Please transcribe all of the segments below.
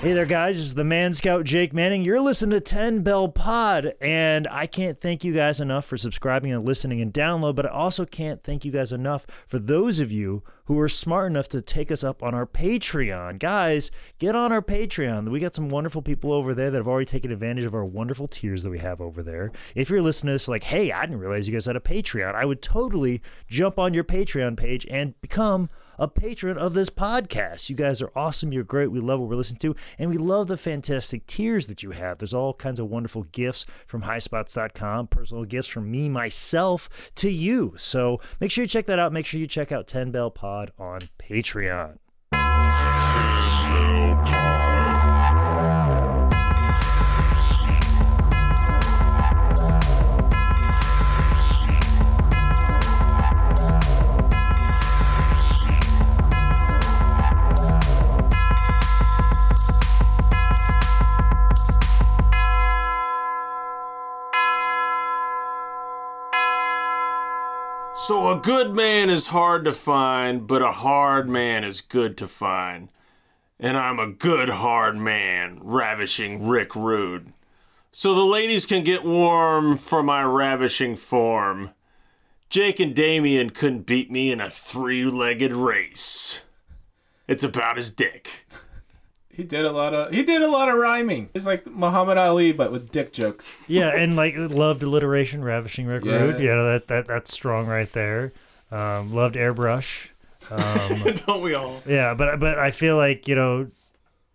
Hey there, guys. This is the Man Scout Jake Manning. You're listening to 10 Bell Pod, and I can't thank you guys enough for subscribing and listening and download, but I also can't thank you guys enough for those of you who are smart enough to take us up on our Patreon. Guys, get on our Patreon. We got some wonderful people over there that have already taken advantage of our wonderful tiers that we have over there. If you're listening to this like, hey, I didn't realize you guys had a Patreon, I would totally jump on your Patreon page and become a patron of this podcast. You guys are awesome. You're great. We love what we're listening to. And we love the fantastic tiers that you have. There's all kinds of wonderful gifts from highspots.com, personal gifts from me, myself, to you. So make sure you check that out. Make sure you check out 10 Bell Pod on Patreon. So a good man is hard to find, but a hard man is good to find. And I'm a good hard man, ravishing Rick Rude. So the ladies can get warm for my ravishing form. Jake and Damien couldn't beat me in a three-legged race. It's about his dick. He did a lot of he did a lot of rhyming. It's like Muhammad Ali but with dick jokes. Yeah, and like loved alliteration, ravishing Rick Yeah. Rude. Yeah, that, that that's strong right there. Um, loved airbrush. Um, Don't we all? Yeah, but but I feel like you know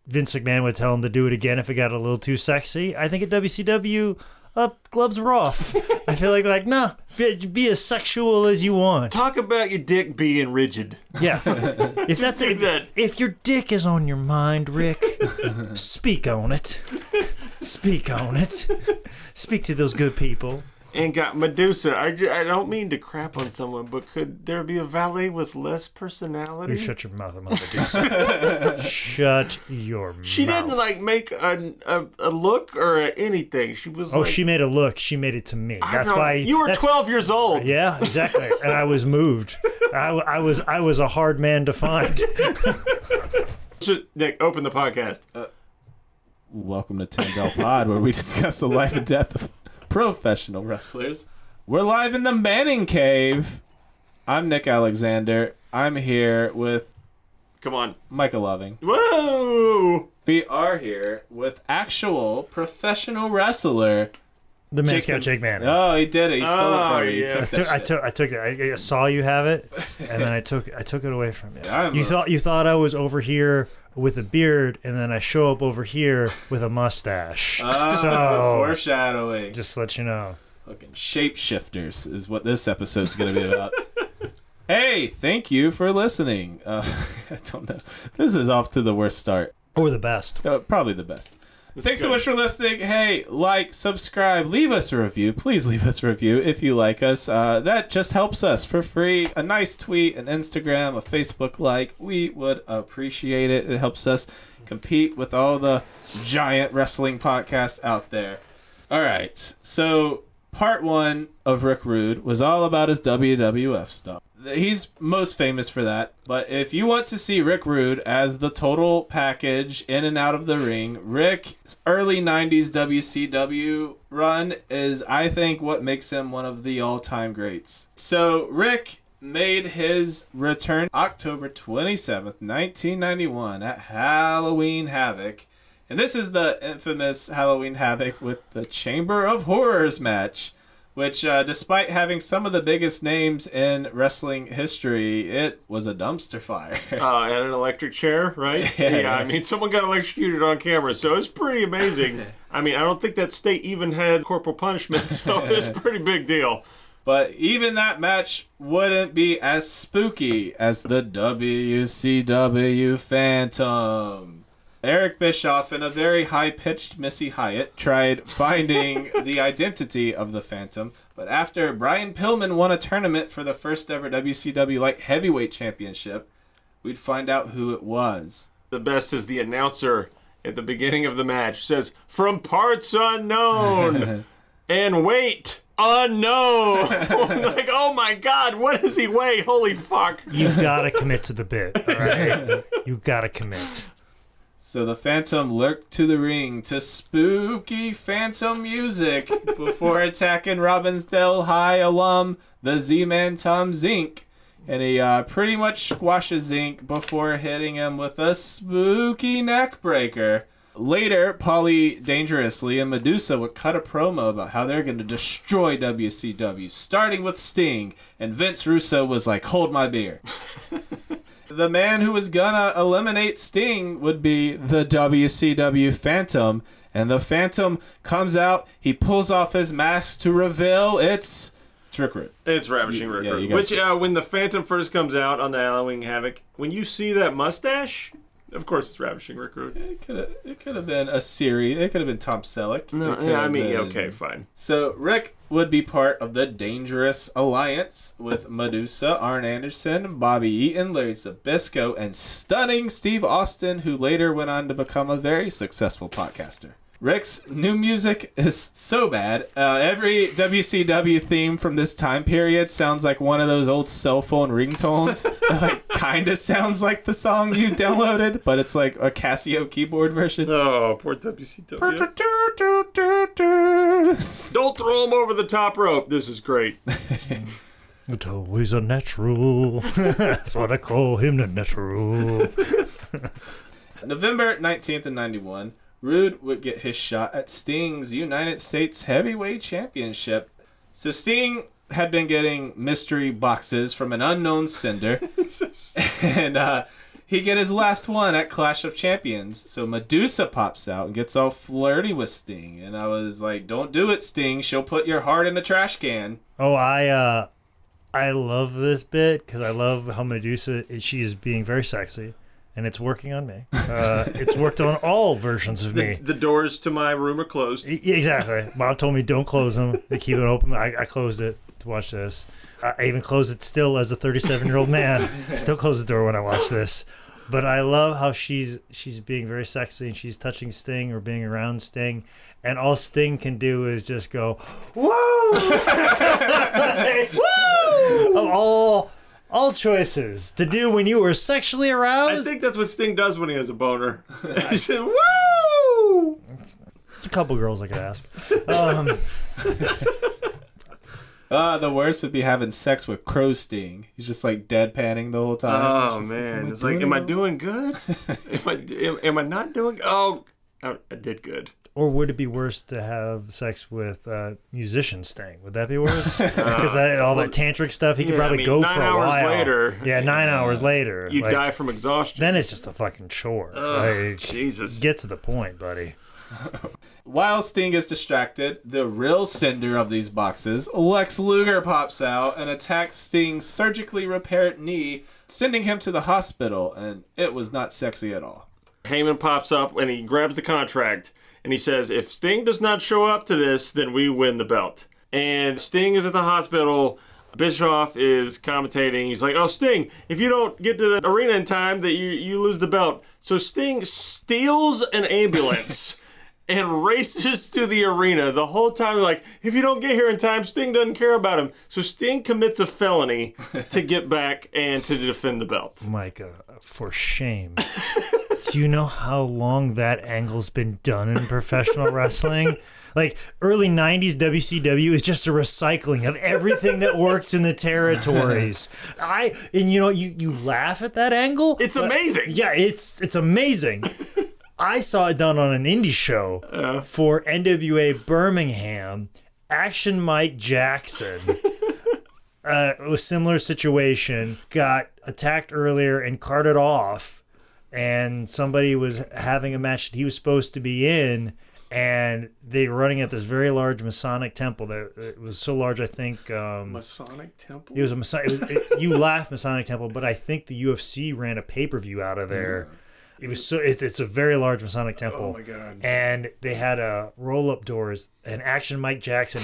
Vince McMahon would tell him to do it again if it got a little too sexy. I think at WCW, uh, gloves were off. I feel like like nah, be, be as sexual as you want. Talk about your dick being rigid. Yeah, if that's if, that. if your dick is on your mind, Rick, speak on it. Speak on it. Speak to those good people. And got Medusa. I, ju- I don't mean to crap on someone, but could there be a valet with less personality? You shut your mouth, I'm Medusa. shut your mouth. She didn't like make a, a, a look or a anything. She was Oh, like, she made a look. She made it to me. I That's don't- why you were 12 years old. Yeah, exactly. and I was moved. I, I was I was a hard man to find. Should- Nick, open the podcast. Uh, welcome to Ten Bell Pod, where we discuss the life and death of professional wrestlers. We're live in the Manning Cave. I'm Nick Alexander. I'm here with Come on. Michael Loving. Whoa! We are here with actual professional wrestler. The man Jake- scout Jake Man. Oh, he did it. He stole it Oh, from you. He yeah. took I that took, I shit. took I took it. I, I saw you have it, and then I took I took it away from you. I'm You a- thought you thought I was over here with a beard, and then I show up over here with a mustache. Ah, so foreshadowing. just to let you know. Fucking shapeshifters is what this episode's gonna be about. hey, thank you for listening. Uh, I don't know. This is off to the worst start. Or the best. Uh, probably the best. Thanks so much for listening. Hey, like, subscribe, leave us a review. Please leave us a review if you like us. Uh, that just helps us for free. A nice tweet, an Instagram, a Facebook like. We would appreciate it. It helps us compete with all the giant wrestling podcasts out there. All right. So, part one of Rick Rude was all about his WWF stuff. He's most famous for that. But if you want to see Rick Rude as the total package in and out of the ring, Rick's early 90s WCW run is, I think, what makes him one of the all time greats. So, Rick made his return October 27th, 1991 at Halloween Havoc. And this is the infamous Halloween Havoc with the Chamber of Horrors match, which, uh, despite having some of the biggest names in wrestling history, it was a dumpster fire. Uh, and an electric chair, right? Yeah. I mean, someone got electrocuted on camera, so it's pretty amazing. I mean, I don't think that state even had corporal punishment, so it's a pretty big deal. But even that match wouldn't be as spooky as the WCW Phantom. Eric Bischoff and a very high pitched Missy Hyatt tried finding the identity of the Phantom, but after Brian Pillman won a tournament for the first ever WCW Light Heavyweight Championship, we'd find out who it was. The best is the announcer at the beginning of the match says, "From parts unknown," and wait, unknown. like, oh my god, what does he weigh? Holy fuck. You gotta commit to the bit, all right? You gotta commit. So the Phantom lurked to the ring to spooky Phantom music before attacking Robbinsdale High alum, the Z-Man Tom Zenk. And he uh, pretty much squashes Zenk before hitting him with a spooky neck breaker. Later, Polly Dangerously and Medusa would cut a promo about how they're going to destroy WCW, starting with Sting. And Vince Russo was like, hold my beer. the man who was gonna eliminate Sting would be the WCW Phantom. And the Phantom comes out, he pulls off his mask to reveal it's, it's Rick Rude. It's Ravishing Rick yeah, Rude. Which, uh, when the Phantom first comes out on the Halloween Havoc, when you see that mustache, of course it's Ravishing Rick Rude. It could have it could have been a series. It could have been Tom Selleck. No, yeah, I mean, been- okay, fine. So Rick would be part of the Dangerous Alliance with Medusa, Arn Anderson, Bobby Eaton, Larry Zbyszko, and stunning Steve Austin, who later went on to become a very successful podcaster. Rick's new music is so bad. Uh, every WCW theme from this time period sounds like one of those old cell phone ringtones. like, kind of sounds like the song you downloaded, but it's like a Casio keyboard version. Oh, poor WCW. Don't throw him over the top rope. This is great. It's always a natural. That's what I call him, the natural. November 19th and 91, Rude would get his shot at Sting's United States Heavyweight Championship. So Sting had been getting mystery boxes from an unknown sender, and uh, he get his last one at Clash of Champions. So Medusa pops out and gets all flirty with Sting, and I was like, "Don't do it, Sting. She'll put your heart in the trash can." Oh, I uh, I love this bit because I love how Medusa she is being very sexy, and it's working on me. Uh, it's worked on all versions of me. The doors to my room are closed. Exactly. Mom told me don't close them. They keep it open. I, I closed it to watch this. I I even closed it still as a 37 year old man. Still close the door when I watch this. But I love how she's she's being very sexy and she's touching Sting or being around Sting, and all Sting can do is just go, "Whoa, woo!" Of all all choices to do when you were sexually aroused. I think that's what Sting does when he has a boner. he said, "Woo!" There's a couple girls I could ask. Um, Uh, the worst would be having sex with Crow Sting. He's just like deadpanning the whole time. Oh He's just man, "Am I it's like, am I doing good? am I am, am I not doing? Oh, I, I did good. Or would it be worse to have sex with uh, musician Sting? Would that be worse? Because all that tantric stuff, he could Uh, yeah, I probably mean, go for a hours while. later- yeah, nine hours later, You like, die from exhaustion. Then it's just a fucking chore. Ugh, like, Jesus. get to the point, buddy. While Sting is distracted, the real sender of these boxes, Lex Luger, pops out and attacks Sting's surgically repaired knee, sending him to the hospital, and it was not sexy at all. Heyman pops up and he grabs the contract and he says, "If Sting does not show up to this, then we win the belt." And Sting is at the hospital. Bischoff is commentating. He's like, "Oh, Sting, if you don't get to the arena in time, that you you lose the belt." So Sting steals an ambulance. And races to the arena the whole time, like, if you don't get here in time, Sting doesn't care about him. So Sting commits a felony to get back and to defend the belt. Micah, for shame. Do you know how long that angle's been done in professional wrestling? Like early 90s WCW is just a recycling of everything that worked in the territories. I and you know you you laugh at that angle. It's amazing. Yeah, it's it's amazing. I saw it done on an indie show for NWA Birmingham. Action Mike Jackson uh, it was a similar situation. Got attacked earlier and carted off, and somebody was having a match that he was supposed to be in, and they were running at this very large Masonic temple. That it was so large, I think. Um, Masonic Temple? it was a Masonic. It was, it, you laugh Masonic temple, but I think the UFC ran a pay per view out of there. It was so. It, it's a very large Masonic oh temple. Oh my God. And they had a roll up doors. And Action Mike Jackson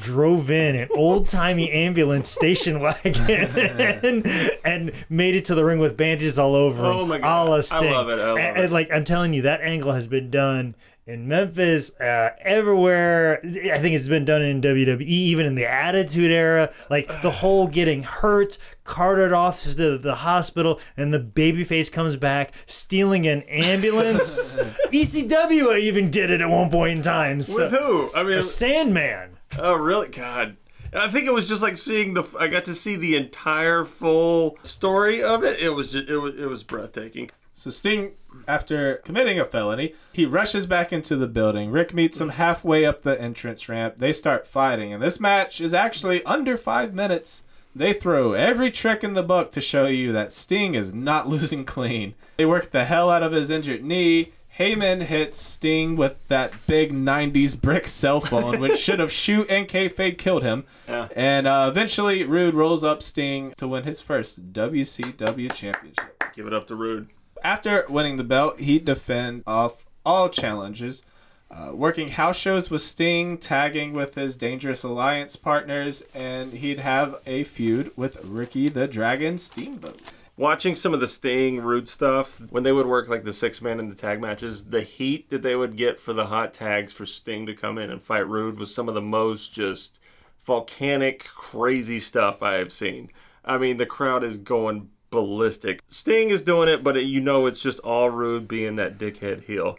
drove in an old timey ambulance station wagon and, and made it to the ring with bandages all over. Oh him, my a God. la I love it. I love and, it. and, like I'm telling you, that angle has been done in Memphis, uh, everywhere. I think it's been done in WWE, even in the Attitude Era. Like the whole getting hurt, carted off to the, the hospital, and the babyface comes back stealing an ambulance. ECW even did it at one point in time. So, With who? I mean, the Sandman. oh really? God. And I think it was just like seeing the. I got to see the entire full story of it. It was just, it was it was breathtaking. So Sting, after committing a felony, he rushes back into the building. Rick meets him halfway up the entrance ramp. They start fighting, and this match is actually under five minutes. They throw every trick in the book to show you that Sting is not losing clean. They work the hell out of his injured knee. Heyman hits Sting with that big 90s brick cell phone, which should have shoot and kayfabe killed him. Yeah. And uh, eventually, Rude rolls up Sting to win his first WCW championship. Give it up to Rude. After winning the belt, he'd defend off all challenges, uh, working house shows with Sting, tagging with his Dangerous Alliance partners, and he'd have a feud with Ricky the Dragon Steamboat. Watching some of the Sting Rude stuff when they would work like the six man in the tag matches, the heat that they would get for the hot tags for Sting to come in and fight Rude was some of the most just volcanic, crazy stuff I have seen. I mean, the crowd is going ballistic. Sting is doing it, but it, you know it's just all Rude being that dickhead heel.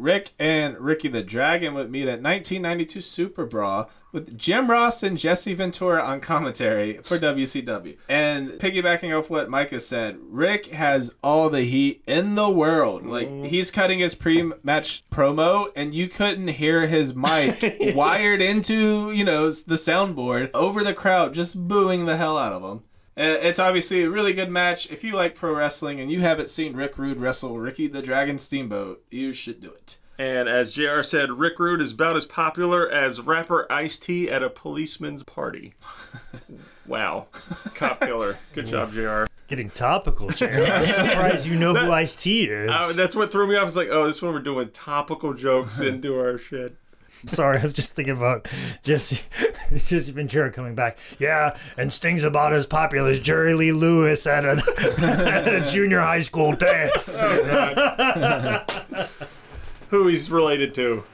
Rick and Ricky the Dragon would meet at 1992 Super Brawl with Jim Ross and Jesse Ventura on commentary for WCW. And piggybacking off what Micah said, Rick has all the heat in the world. Like mm-hmm. he's cutting his pre-match promo, and you couldn't hear his mic wired into you know the soundboard over the crowd, just booing the hell out of him. Uh, It's obviously a really good match. If you like pro wrestling and you haven't seen Rick Rude wrestle Ricky the Dragon Steamboat, you should do it. And as JR said, Rick Rude is about as popular as rapper Ice T at a policeman's party. wow. Cop killer. Good job, JR. Getting topical, Jared. I'm surprised you know who Ice T is. Uh, that's what threw me off. It's like, oh, this is when we're doing topical jokes into our shit. Sorry, I was just thinking about Jesse Jesse Ventura coming back. Yeah, and Sting's about as popular as Jerry Lee Lewis at a, at a junior high school dance. Who he's related to.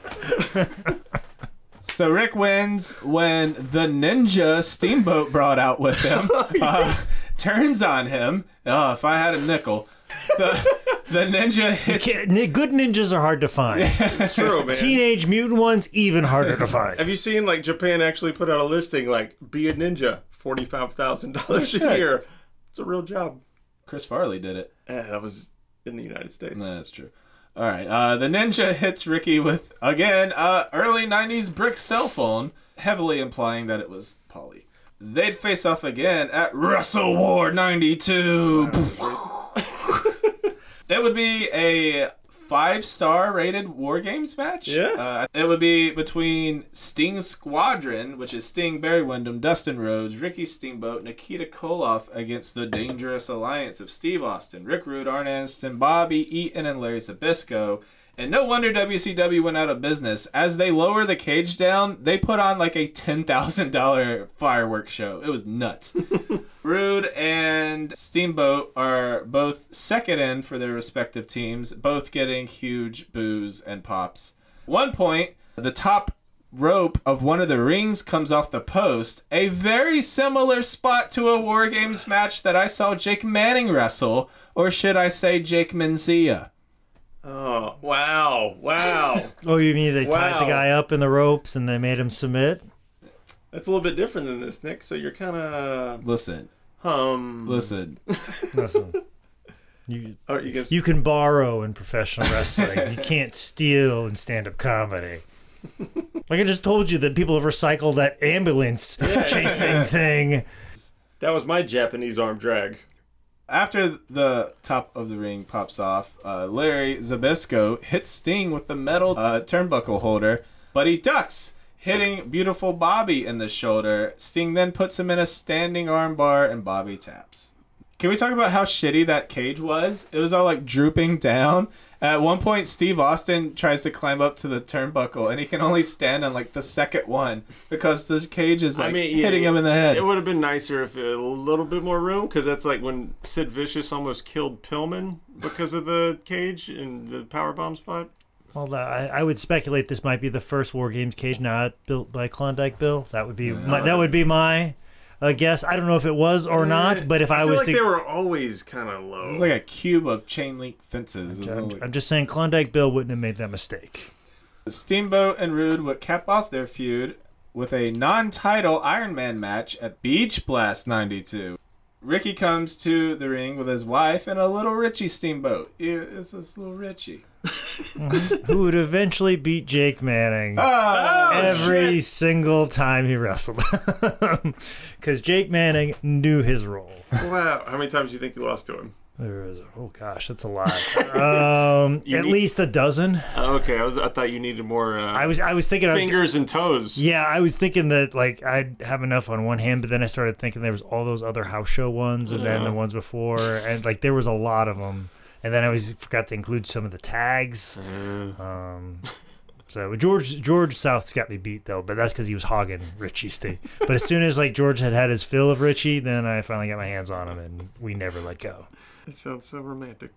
So Rick wins when the ninja Steamboat brought out with him uh, turns on him. Oh, if I had a nickel. The, the ninja hits Good ninjas are hard to find. It's true, man. Teenage mutant ones even harder to find. Have you seen like Japan actually put out a listing like be a ninja, forty five thousand dollars a shit. year. It's a real job. Chris Farley did it. Eh, that was in the United States. No, that's true. All right. Uh, the ninja hits Ricky with again uh, early '90s brick cell phone, heavily implying that it was Polly. They'd face off again at Wrestle War '92. It would be a five-star rated War Games match. Yeah. Uh, it would be between Sting Squadron, which is Sting, Barry Windham, Dustin Rhodes, Ricky Steamboat, Nikita Koloff against the Dangerous Alliance of Steve Austin, Rick Rude, Arn Anderson, Bobby Eaton, and Larry Zbyszko. And no wonder WCW went out of business. As they lower the cage down, they put on like a $10,000 fireworks show. It was nuts. Rude and Steamboat are both second in for their respective teams, both getting huge boos and pops. One point, the top rope of one of the rings comes off the post, a very similar spot to a War Games match that I saw Jake Manning wrestle, or should I say Jake Mencia. Oh wow, wow. Oh, you mean they tied the guy up in the ropes and they made him submit? That's a little bit different than this, Nick. So you're kind of Listen, um. listen. Listen, you Oh, you guys. you can borrow in professional wrestling. you can't steal in stand-up comedy. Like I just told you that people have recycled that ambulance chasing thing. that was my Japanese arm drag. After the top of the ring pops off, uh, Larry Zbyszko hits Sting with the metal uh, turnbuckle holder, but he ducks, hitting beautiful Bobby in the shoulder. Sting then puts him in a standing armbar, and Bobby taps. Can we talk about how shitty that cage was? It was all like drooping down. At one point, Steve Austin tries to climb up to the turnbuckle, and he can only stand on like the second one because the cage is like I mean, hitting him in the head. It would have been nicer if a little bit more room, because that's like when Sid Vicious almost killed Pillman because of the cage and the power bomb spot. Well, uh, I, I would speculate this might be the first War Games cage not built by Klondike Bill. That would be my, that would be my uh, guess. I don't know if it was or not, but if I, feel was like to, they were always kind of low. It was like a cube of chain link fences. It was I'm, only- I'm just saying Klondike Bill wouldn't have made that mistake. Steamboat and Rude would cap off their feud with a non-title Iron Man match at Beach Blast 92. Ricky comes to the ring with his wife and a little Richie Steamboat. Yeah, It's this little Richie. Who would eventually beat Jake Manning Oh, every single time he wrestled? Because Jake Manning knew his role. wow. How many times do you think you lost to him? There was, oh gosh, that's a lot. Um, at need- least a dozen. Oh, okay, I, was, I thought you needed more uh, I was, I was thinking, I was, fingers and toes. yeah, I was thinking that like I'd have enough on one hand, but then I started thinking there was all those other house show ones, and then the ones before, and like there was a lot of them. And then I always forgot to include some of the tags. Uh, Um, so George George South's got me beat though, but that's because he was hogging Richie State. But as soon as like George had had his fill of Richie, then I finally got my hands on him, and we never let go. it sounds so romantic.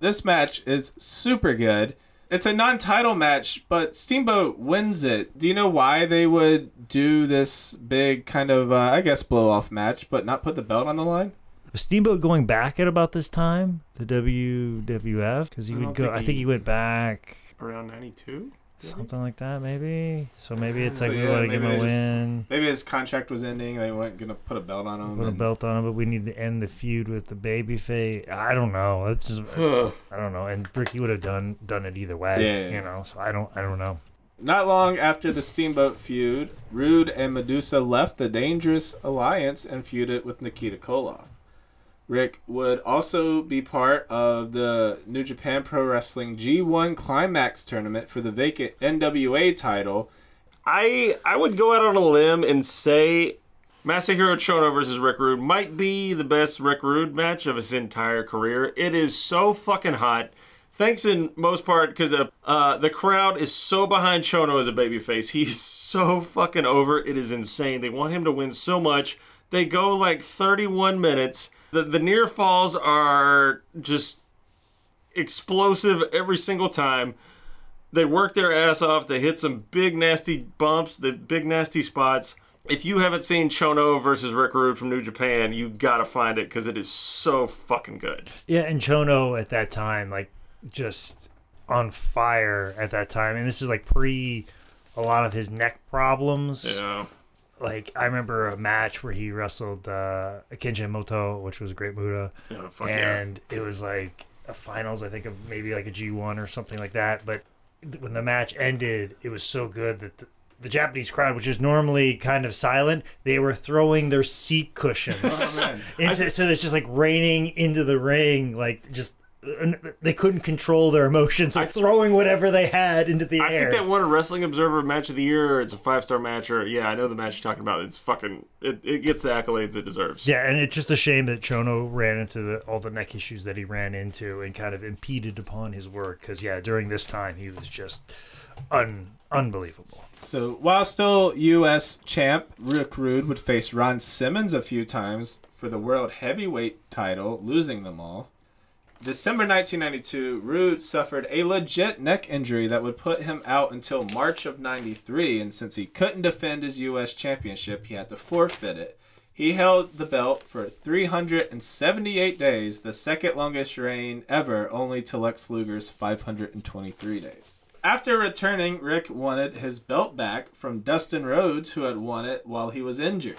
This match is super good. It's a non-title match, but Steamboat wins it. Do you know why they would do this big kind of, uh, I guess, blow-off match, but not put the belt on the line? Was Steamboat going back at about this time The WWF because he I would go. think I think he- went back Around 92? something like that maybe. So maybe it's So, like we yeah, want to give him maybe a they just- win, Maybe his contract was ending. They weren't gonna put a belt on him. put a and- belt on him, but we need to end the feud with the babyface. I don't know. It's just I don't know. And Ricky would have done done it either way. Yeah. You know. So I don't I don't know. Not long after the Steamboat feud, Rude and Medusa left the Dangerous Alliance and feuded with Nikita Koloff. Rick would also be part of the New Japan Pro Wrestling G1 Climax tournament for the vacant NWA title. I I would go out on a limb and say Masahiro Chono versus Rick Rude might be the best Rick Rude match of his entire career. It is so fucking hot. Thanks in most part because uh, uh, the crowd is so behind Chono as a babyface. He's so fucking over. It is insane. They want him to win so much. They go like 31 minutes. The the near falls are just explosive every single time. They work their ass off. They hit some big nasty bumps, the big nasty spots. If you haven't seen Chono versus Rick Rude from New Japan, you gotta find it because it is so fucking good. Yeah, and Chono at that time, like, just on fire at that time. And this is like pre a lot of his neck problems. Yeah. Like, I remember a match where he wrestled uh, Keiji Mutoh, which was a great Muta. Yeah, fuck yeah. and it was like a finals, I think, of maybe like a G1 or something like that. But when the match ended, it was so good that the, the Japanese crowd, which is normally kind of silent, they were throwing their seat cushions. Oh, into, so it's just like raining into the ring, like just they couldn't control their emotions, so throwing whatever they had into the I air. think that won a Wrestling Observer match of the year. It's a five star match, or yeah, I know the match you're talking about. It's fucking. It, it gets the accolades it deserves. yeah, and it's just a shame that Chono ran into the, all the neck issues that he ran into and kind of impeded upon his work. Because yeah, during this time he was just un unbelievable. So while still U.S. champ, Rick Rude would face Ron Simmons a few times for the World Heavyweight title, losing them all. December 1992, Rude suffered a legit neck injury that would put him out until March of 93, and since he couldn't defend his U.S. championship, he had to forfeit it. He held the belt for 378 days, the second longest reign ever, only to Lex Luger's 523 days. After returning, Rick wanted his belt back from Dustin Rhodes, who had won it while he was injured.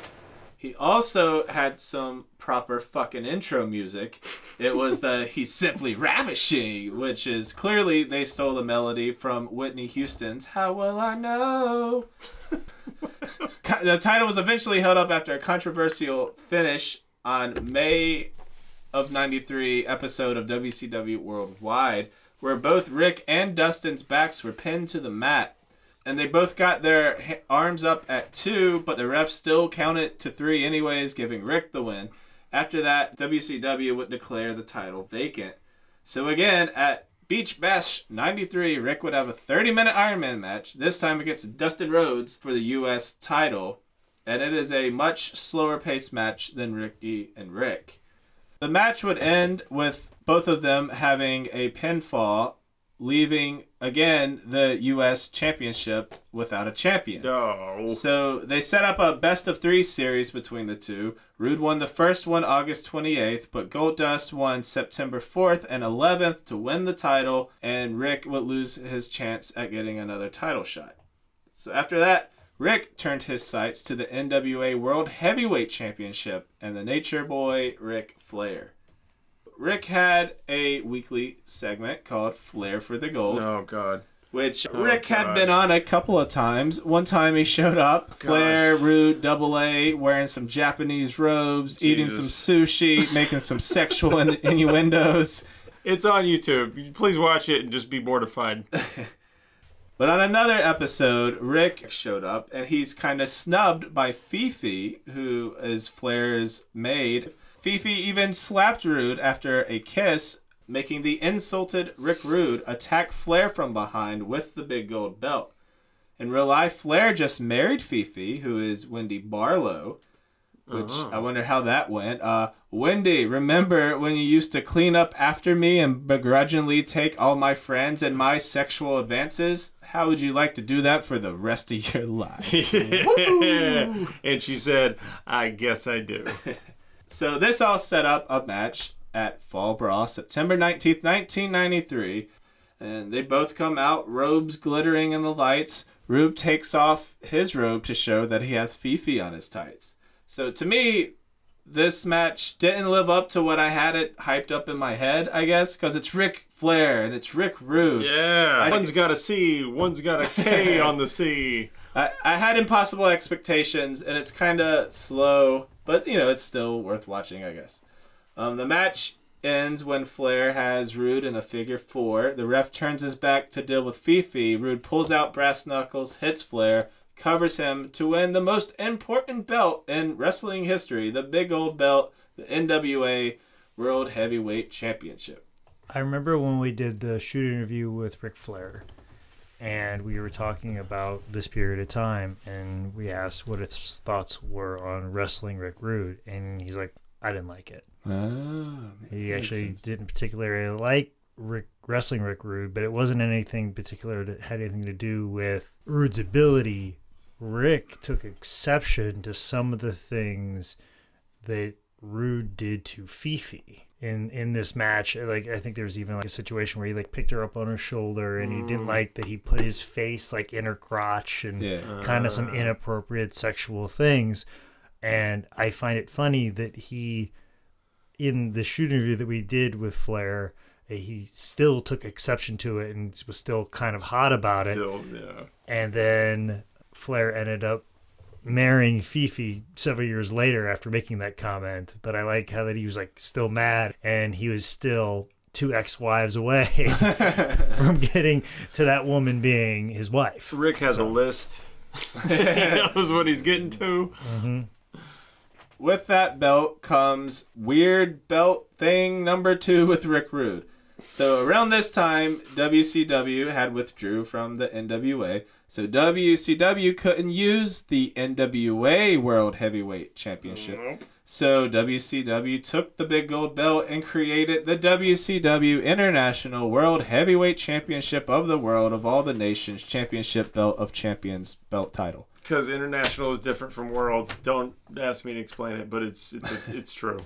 He also had some proper fucking intro music. It was the He's Simply Ravishing, which is clearly they stole the melody from Whitney Houston's How Will I Know? The title was eventually held up after a controversial finish on May of 93 episode of WCW Worldwide, where both Rick and Dustin's backs were pinned to the mat. And they both got their arms up at two, but the ref still counted to three anyways, giving Rick the win. After that, WCW would declare the title vacant. So again, at Beach Bash 93, Rick would have a 30 minute Ironman match, this time against Dustin Rhodes for the U.S. title. And it is a much slower paced match than Ricky and Rick. The match would end with both of them having a pinfall leaving again the U.S. Championship without a champion. Oh. So they set up a best of three series between the two. Rude won the first one August 28th, but Goldust won September 4th and 11th to win the title, and Rick would lose his chance at getting another title shot. So after that, Rick turned his sights to the NWA World Heavyweight Championship and the Nature Boy Ric Flair. Rick had a weekly segment called Flair for the Gold Oh God. which Oh, Rick had been on a couple of times. One time he showed up, Flair, Rude, Double A, wearing some Japanese robes, eating some sushi, making some sexual in- innuendos. It's on YouTube. Please watch it and just be mortified. But on another episode, Rick showed up and he's kind of snubbed by Fifi, who is Flair's maid. Fifi even slapped Rude after a kiss, making the insulted Rick Rude attack Flair from behind with the big gold belt. In real life, Flair just married Fifi, who is Wendy Barlow, which I wonder how that went. Uh, Wendy, remember when you used to clean up after me and begrudgingly take all my friends and my sexual advances? How would you like to do that for the rest of your life? and she said, "I guess I do." So this all set up a match at Fall Brawl, September 19th, 1993. And they both come out, robes glittering in the lights. Rube takes off his robe to show that he has Fifi on his tights. So to me, this match didn't live up to what I had it hyped up in my head, I guess, because it's Ric Flair and it's Rick Rude. Yeah. I- one's got a C, one's got a K on the C. I, I had impossible expectations, and it's kind of slow, but you know it's still worth watching, I guess. Um, the match ends when Flair has Rude in a figure four. The ref turns his back to deal with Fifi. Rude pulls out brass knuckles, hits Flair, covers him to win the most important belt in wrestling history, the big old belt, the NWA World Heavyweight Championship. I remember when we did the shoot interview with Ric Flair, and we were talking about this period of time, and we asked what his thoughts were on wrestling Rick Rude, and he's like, I didn't like it. He actually didn't particularly like Rick, wrestling Rick Rude, but it wasn't anything particular that had anything to do with Rude's ability. Rick took exception to some of the things that Rude did to Fifi in in this match. Like I think there was even like a situation where he like picked her up on her shoulder and he didn't like that he put his face like in her crotch and Yeah. kind of some inappropriate sexual things. And I find it funny that he in the shoot interview that we did with Flair, uh, he still took exception to it and was still kind of hot about it. So, yeah. And then Flair ended up marrying Fifi several years later after making that comment. But I like how that he was like still mad and he was still two ex-wives away from getting to that woman being his wife. Rick has a list. he knows what he's getting to. Mm-hmm. With that belt comes weird belt thing number two with Rick Rude. So around this time, WCW had withdrew from the NWA. So WCW couldn't use the NWA World Heavyweight Championship. So WCW took the big gold belt and created the WCW International World Heavyweight Championship of the World of all the nations championship belt of champions belt title. Because international is different from world. Don't ask me to explain it, but it's it's it's true.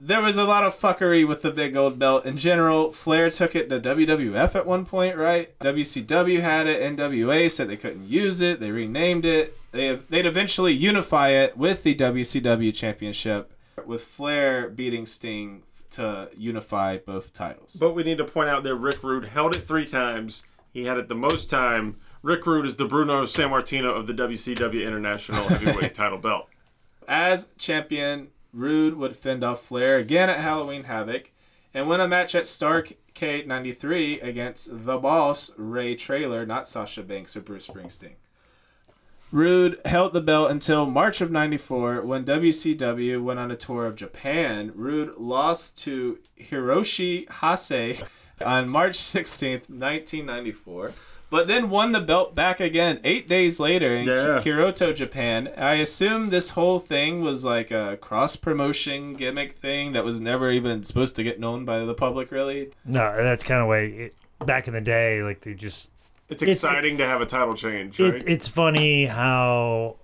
There was a lot of fuckery with the big gold belt in general. Flair took it to WWF at one point, right? WCW had it. NWA said they couldn't use it. They renamed it. They they'd eventually unify it with the WCW Championship, with Flair beating Sting to unify both titles. But we need to point out that Rick Rude held it three times. He had it the most time. Rick Rude is the Bruno Sammartino of the WCW International Heavyweight Title Belt. As champion, Rude would fend off Flair again at Halloween Havoc and win a match at Starrcade 93 against the boss, Ray Traylor, not Sasha Banks or Bruce Springsteen. Rude held the belt until March of 94 when WCW went on a tour of Japan. Rude lost to Hiroshi Hase on March 16th, 1994, but then won the belt back again eight days later in Yeah. Kyoto, Japan. I assume this whole thing was like a cross promotion gimmick thing that was never even supposed to get known by the public, really. No, that's kind of way it, back in the day, like they just It's It's- exciting to have a title change, right? it's it's funny how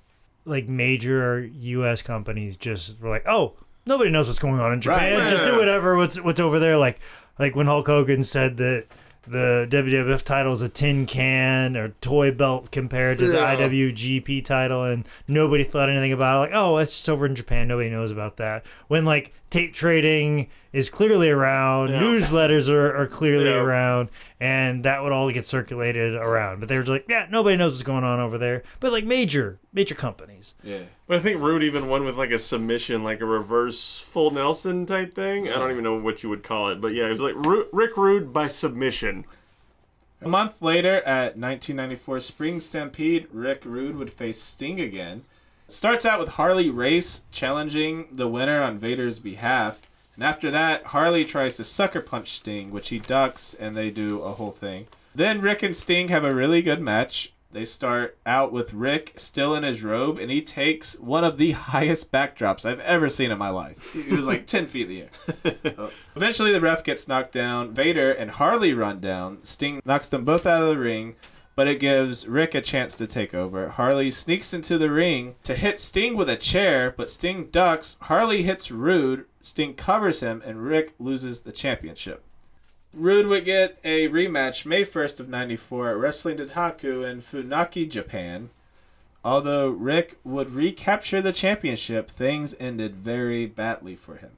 like major U.S. companies just were like, oh, nobody knows what's going on in Japan. Right. Just do whatever. What's what's over there? Like like when Hulk Hogan said that the WWF title is a tin can or toy belt compared to Yeah. the IWGP title, and nobody thought anything about it. Like, oh, it's just over in Japan. Nobody knows about that. When like tape trading is clearly around, Yeah. newsletters are, are clearly Yeah. around, and that would all get circulated around. But they were just like, yeah, nobody knows what's going on over there. But like major major companies. Yeah. But I think Rude even won with like a submission, like a reverse full Nelson type thing. I don't even know what you would call it, but yeah, it was like Ru- Rick Rude by submission. A month later, at 1994 Spring Stampede, Rick Rude would face Sting again. Starts out with Harley Race challenging the winner on Vader's behalf. And after that, Harley tries to sucker punch Sting, which he ducks, and they do a whole thing. Then Rick and Sting have a really good match. They start out with Rick still in his robe, and he takes one of the highest backdrops I've ever seen in my life. It was like 10 feet in the air. Eventually, the ref gets knocked down. Vader and Harley run down. Sting knocks them both out of the ring, but it gives Rick a chance to take over. Harley sneaks into the ring to hit Sting with a chair, but Sting ducks. Harley hits Rude. Sting covers him, and Rick loses the championship. Rude would get a rematch May 1st of 94 at Wrestling Dontaku in Funaki, Japan. Although Rick would recapture the championship, things ended very badly for him.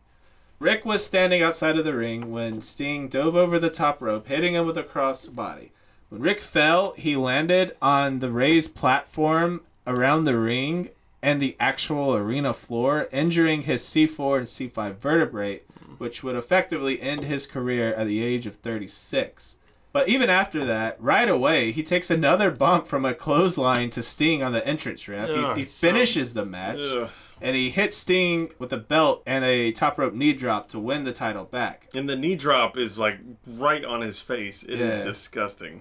Rick was standing outside of the ring when Sting dove over the top rope, hitting him with a cross body. When Rick fell, he landed on the raised platform around the ring and the actual arena floor, injuring his C4 and C5 vertebrae, which would effectively end his career at the age of 36. But even after that, right away, he takes another bump from a clothesline to Sting on the entrance ramp. Ugh, he he finishes the match Ugh. and he hits Sting with a belt and a top rope knee drop to win the title back. And the knee drop is like right on his face. It is Yeah. disgusting.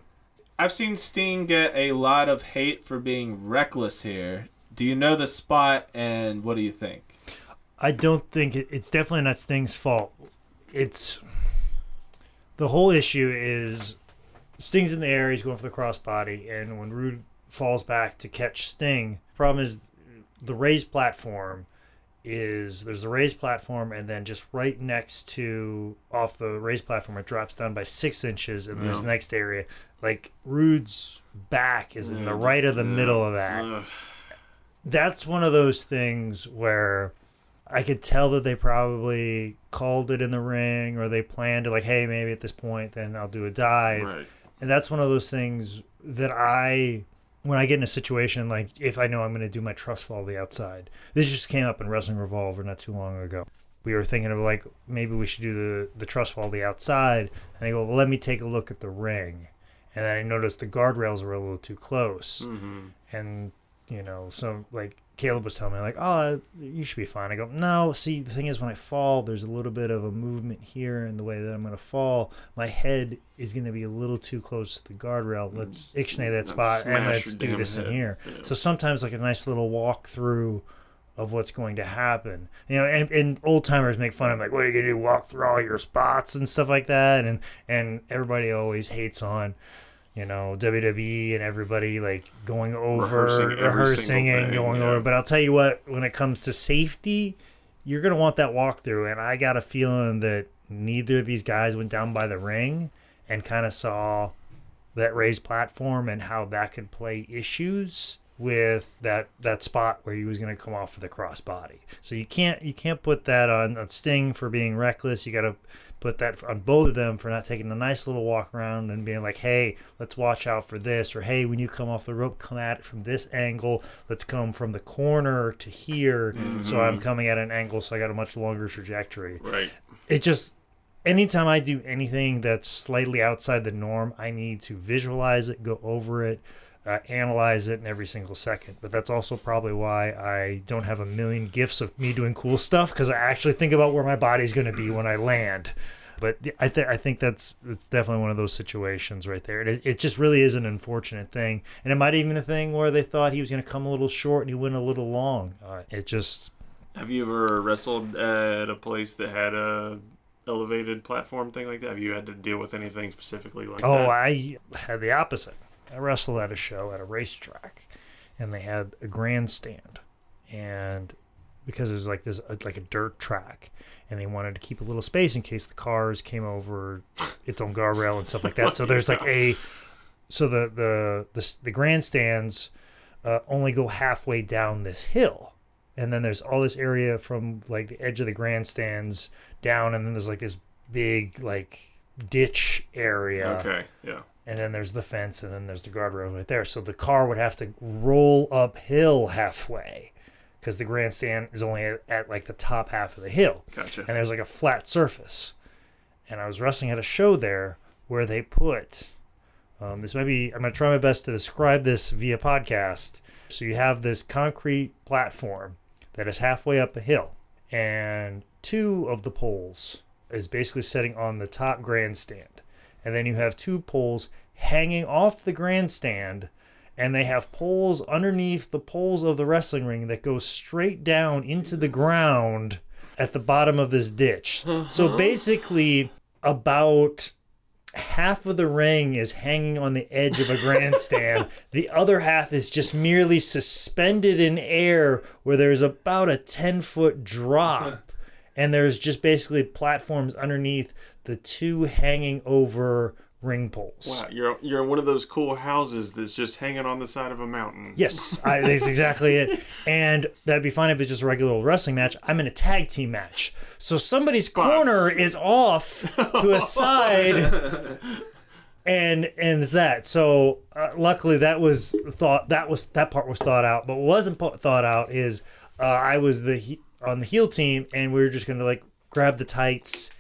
I've seen Sting get a lot of hate for being reckless here. Do you know the spot and what do you think? I don't think it, it's definitely not Sting's fault. It's the whole issue is Sting's in the air, he's going for the crossbody, and when Rude falls back to catch Sting, problem is the raised platform is there's a raised platform and then just right next to off the raised platform it drops down by six inches and then there's the next area like Rude's back is in the right of the middle of that that's one of those things where I could tell that they probably called it in the ring or they planned it like, hey, maybe at this point, then I'll do a dive. Right. And that's one of those things that I, when I get in a situation like if I know I'm going to do my trust fall to the outside, this just came up in Wrestling Revolver not too long ago. We were thinking of like maybe we should do the the trust fall to the outside, and I go, well, let me take a look at the ring, and then I noticed the guardrails were a little too close, and you know, so like Caleb was telling me, like, oh, you should be fine. I go, no, see, the thing is, when I fall, there's a little bit of a movement here in the way that I'm going to fall. My head is going to be a little too close to the guardrail. Let's ixnay that spot and let's do this in here. Yeah. So sometimes, like, a nice little walk through of what's going to happen. You know, and, and old timers make fun of me, like, what are you gonna do? Walk through all your spots and stuff like that. And and everybody always hates on, you know, WWE and everybody like going over Rehearsing rehearsing and thing, going yeah. over. But I'll tell you what, when it comes to safety, you're gonna want that walkthrough. And I got a feeling that neither of these guys went down by the ring and kind of saw that raised platform and how that could play issues with that that spot where he was going to come off with a crossbody. So you can't you can't put that on, on Sting for being reckless. You got to put that on both of them for not taking a nice little walk around and being like, "Hey, let's watch out for this," or "Hey, when you come off the rope, come at it from this angle. Let's come from the corner to here, so mm-hmm. I'm coming at an angle, so I got a much longer trajectory." Right. it just anytime I do anything that's slightly outside the norm, I need to visualize it, go over it, uh, analyze it in every single second. But that's also probably why I don't have a million gifts of me doing cool stuff because I actually think about where my body's going to be when I land. But I think I think that's it's definitely one of those situations right there. It, it just really is an unfortunate thing, and it might even be a thing where they thought he was going to come a little short and he went a little long. Uh, it just Have you ever wrestled at a place that had a elevated platform thing like that? Have you had to deal with anything specifically like Oh, that? I had the opposite. I wrestled at a show at a racetrack, and they had a grandstand, and because it was like this, like a dirt track, and they wanted to keep a little space in case the cars came over its own guardrail and stuff like that. So there's like a, so the the the, the grandstands uh, only go halfway down this hill, and then there's all this area from like the edge of the grandstands down, and then there's like this big like ditch area okay, yeah. And then there's the fence, and then there's the guardrail right there. So the car would have to roll uphill halfway because the grandstand is only at, at like the top half of the hill, Gotcha. and there's like a flat surface. And I was wrestling at a show there where they put um, this. Might be I'm gonna try my best to describe this via podcast. So you have this concrete platform that is halfway up a hill, and two of the poles is basically sitting on the top grandstand and then you have two poles hanging off the grandstand and they have poles underneath the poles of the wrestling ring that go straight down into the ground at the bottom of this ditch. So uh-huh. basically about half of the ring is hanging on the edge of a grandstand. the other half is just merely suspended in air where there's about a 10 foot drop. And there's just basically platforms underneath the two hanging over ring poles. Wow, you're you're in one of those cool houses that's just hanging on the side of a mountain. Yes, I, that's exactly it. And that'd be fine if it's just a regular old wrestling match. I'm in a tag team match. So somebody's corner is off to a side. And and that. So uh, luckily that was thought that was that part was thought out. But what wasn't thought out is uh, I was the he- on the heel team and we were just gonna like grab the tights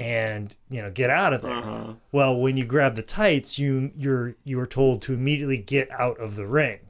and you know get out of there. Uh-huh. Well, when you grab the tights, you you're you are told to immediately get out of the ring.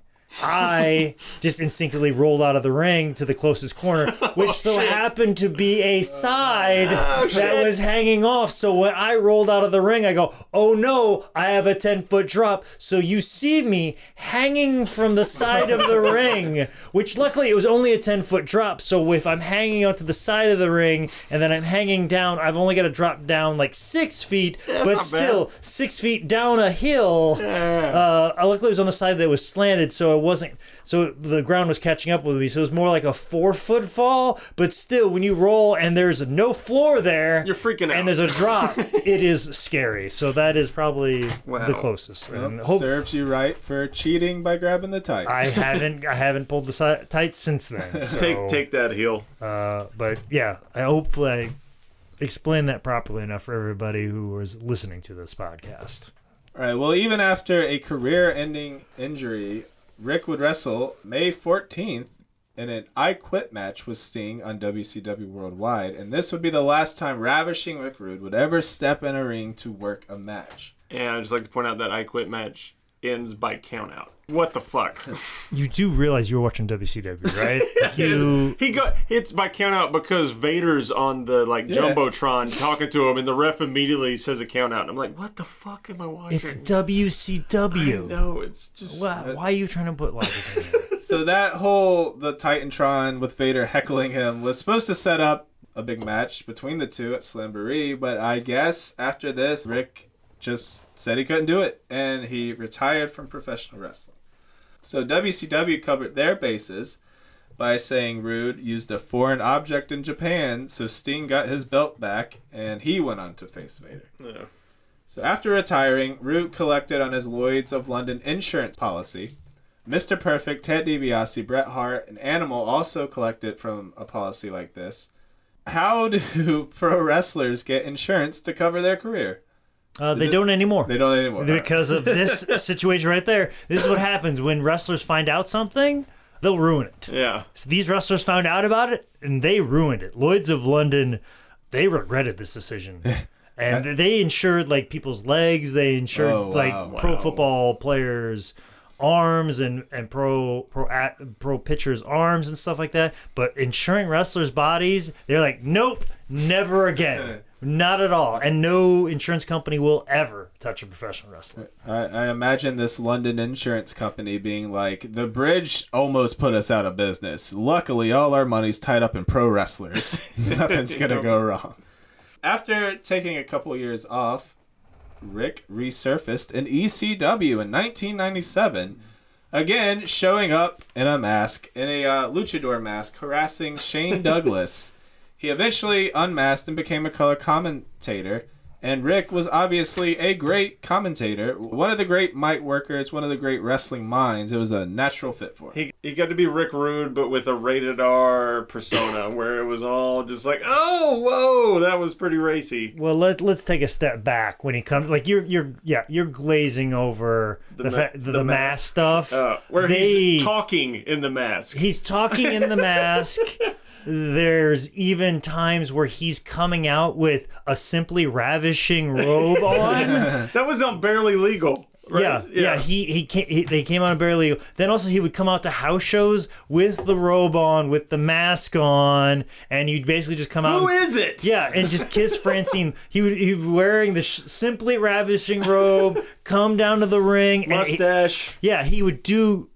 I just instinctively rolled out of the ring to the closest corner, which so happened to be a side that was hanging off. So when I rolled out of the ring, I go, "Oh no, I have a ten foot drop." So you see me hanging from the side of the ring, which luckily it was only a ten foot drop. So if I'm hanging onto the side of the ring and then I'm hanging down, I've only got to drop down like six feet, That's but still six feet down a hill. Yeah. Uh, luckily, it was on the side that was slanted, so it wasn't. So the ground was catching up with me. So it was more like a four foot fall. But still, when you roll and there's no floor there, You're freaking out. and there's a drop, it is scary. So that is probably the closest. And hope, serves you right for cheating by grabbing the tights. I haven't I haven't pulled the si- tights since then. So, Take take that heel. Uh, but yeah, I hopefully I explained that properly enough for everybody who was listening to this podcast. All right. Well, even after a career-ending injury, Rick would wrestle May 14th in an I Quit match with Sting on WCW Worldwide, and this would be the last time Ravishing Rick Rude would ever step in a ring to work a match. And I'd just like to point out that I quit match ends by count out. What the fuck? You do realize you were watching WCW, right? you he got hits by count out because Vader's on the like Yeah. jumbotron talking to him, and the ref immediately says a count out. I'm like, what the fuck am I watching? it's WCW. no, it's just Why, why are you trying to put logic in? So that whole the Titantron with Vader heckling him was supposed to set up a big match between the two at Slamboree, but I guess after this, Rick just said he couldn't do it and he retired from professional wrestling. So WCW covered their bases by saying Rude used a foreign object in Japan, so Sting got his belt back and he went on to face Vader. Yeah. So after retiring, Rude collected on his Lloyd's of London insurance policy. Mr. Perfect, Ted DiBiase, Bret Hart, and Animal also collected from a policy like this. How do pro wrestlers get insurance to cover their career? Uh, they it- don't anymore. They don't anymore. because of this situation right there. This is what happens when wrestlers find out something, they'll ruin it. yeah. So these wrestlers found out about it and they ruined it. Lloyd's of London, they regretted this decision. And they insured like people's legs, they insured Oh, wow. like pro football players arms and and pro pro at, pro pitchers arms and stuff like that, but insuring wrestlers bodies, they're like nope, never again. Not at all. And no insurance company will ever touch a professional wrestler. I, I imagine this London insurance company being like, the bridge almost put us out of business. Luckily, all our money's tied up in pro wrestlers. Nothing's going to go wrong. After taking a couple years off, Rick resurfaced in ECW in 1997, again showing up in a mask, in a uh, luchador mask, harassing Shane Douglas. He eventually unmasked and became a color commentator. And Rick was obviously a great commentator, one of the great mic workers, one of the great wrestling minds. It was a natural fit for him. He, he got to be Rick Rude, but with a rated R persona, where it was all just like, oh, whoa, that was pretty racy. Well, let let's take a step back when he comes. Like you're you're yeah you're glazing over the ma- fa- the, the the mask. mask stuff. Uh, where they, he's talking in the mask. he's talking in the mask. There's even times where he's coming out with a simply ravishing robe on. that was on Barely Legal. Right? Yeah, yeah. He he, came, he they came on barely. Legal. Then also he would come out to house shows with the robe on, with the mask on, and you'd basically just come out. Who and- is it? Yeah, and just kiss Francine. He would he would wearing the sh- simply ravishing robe, come down to the ring, and he- Mustache. yeah, he would do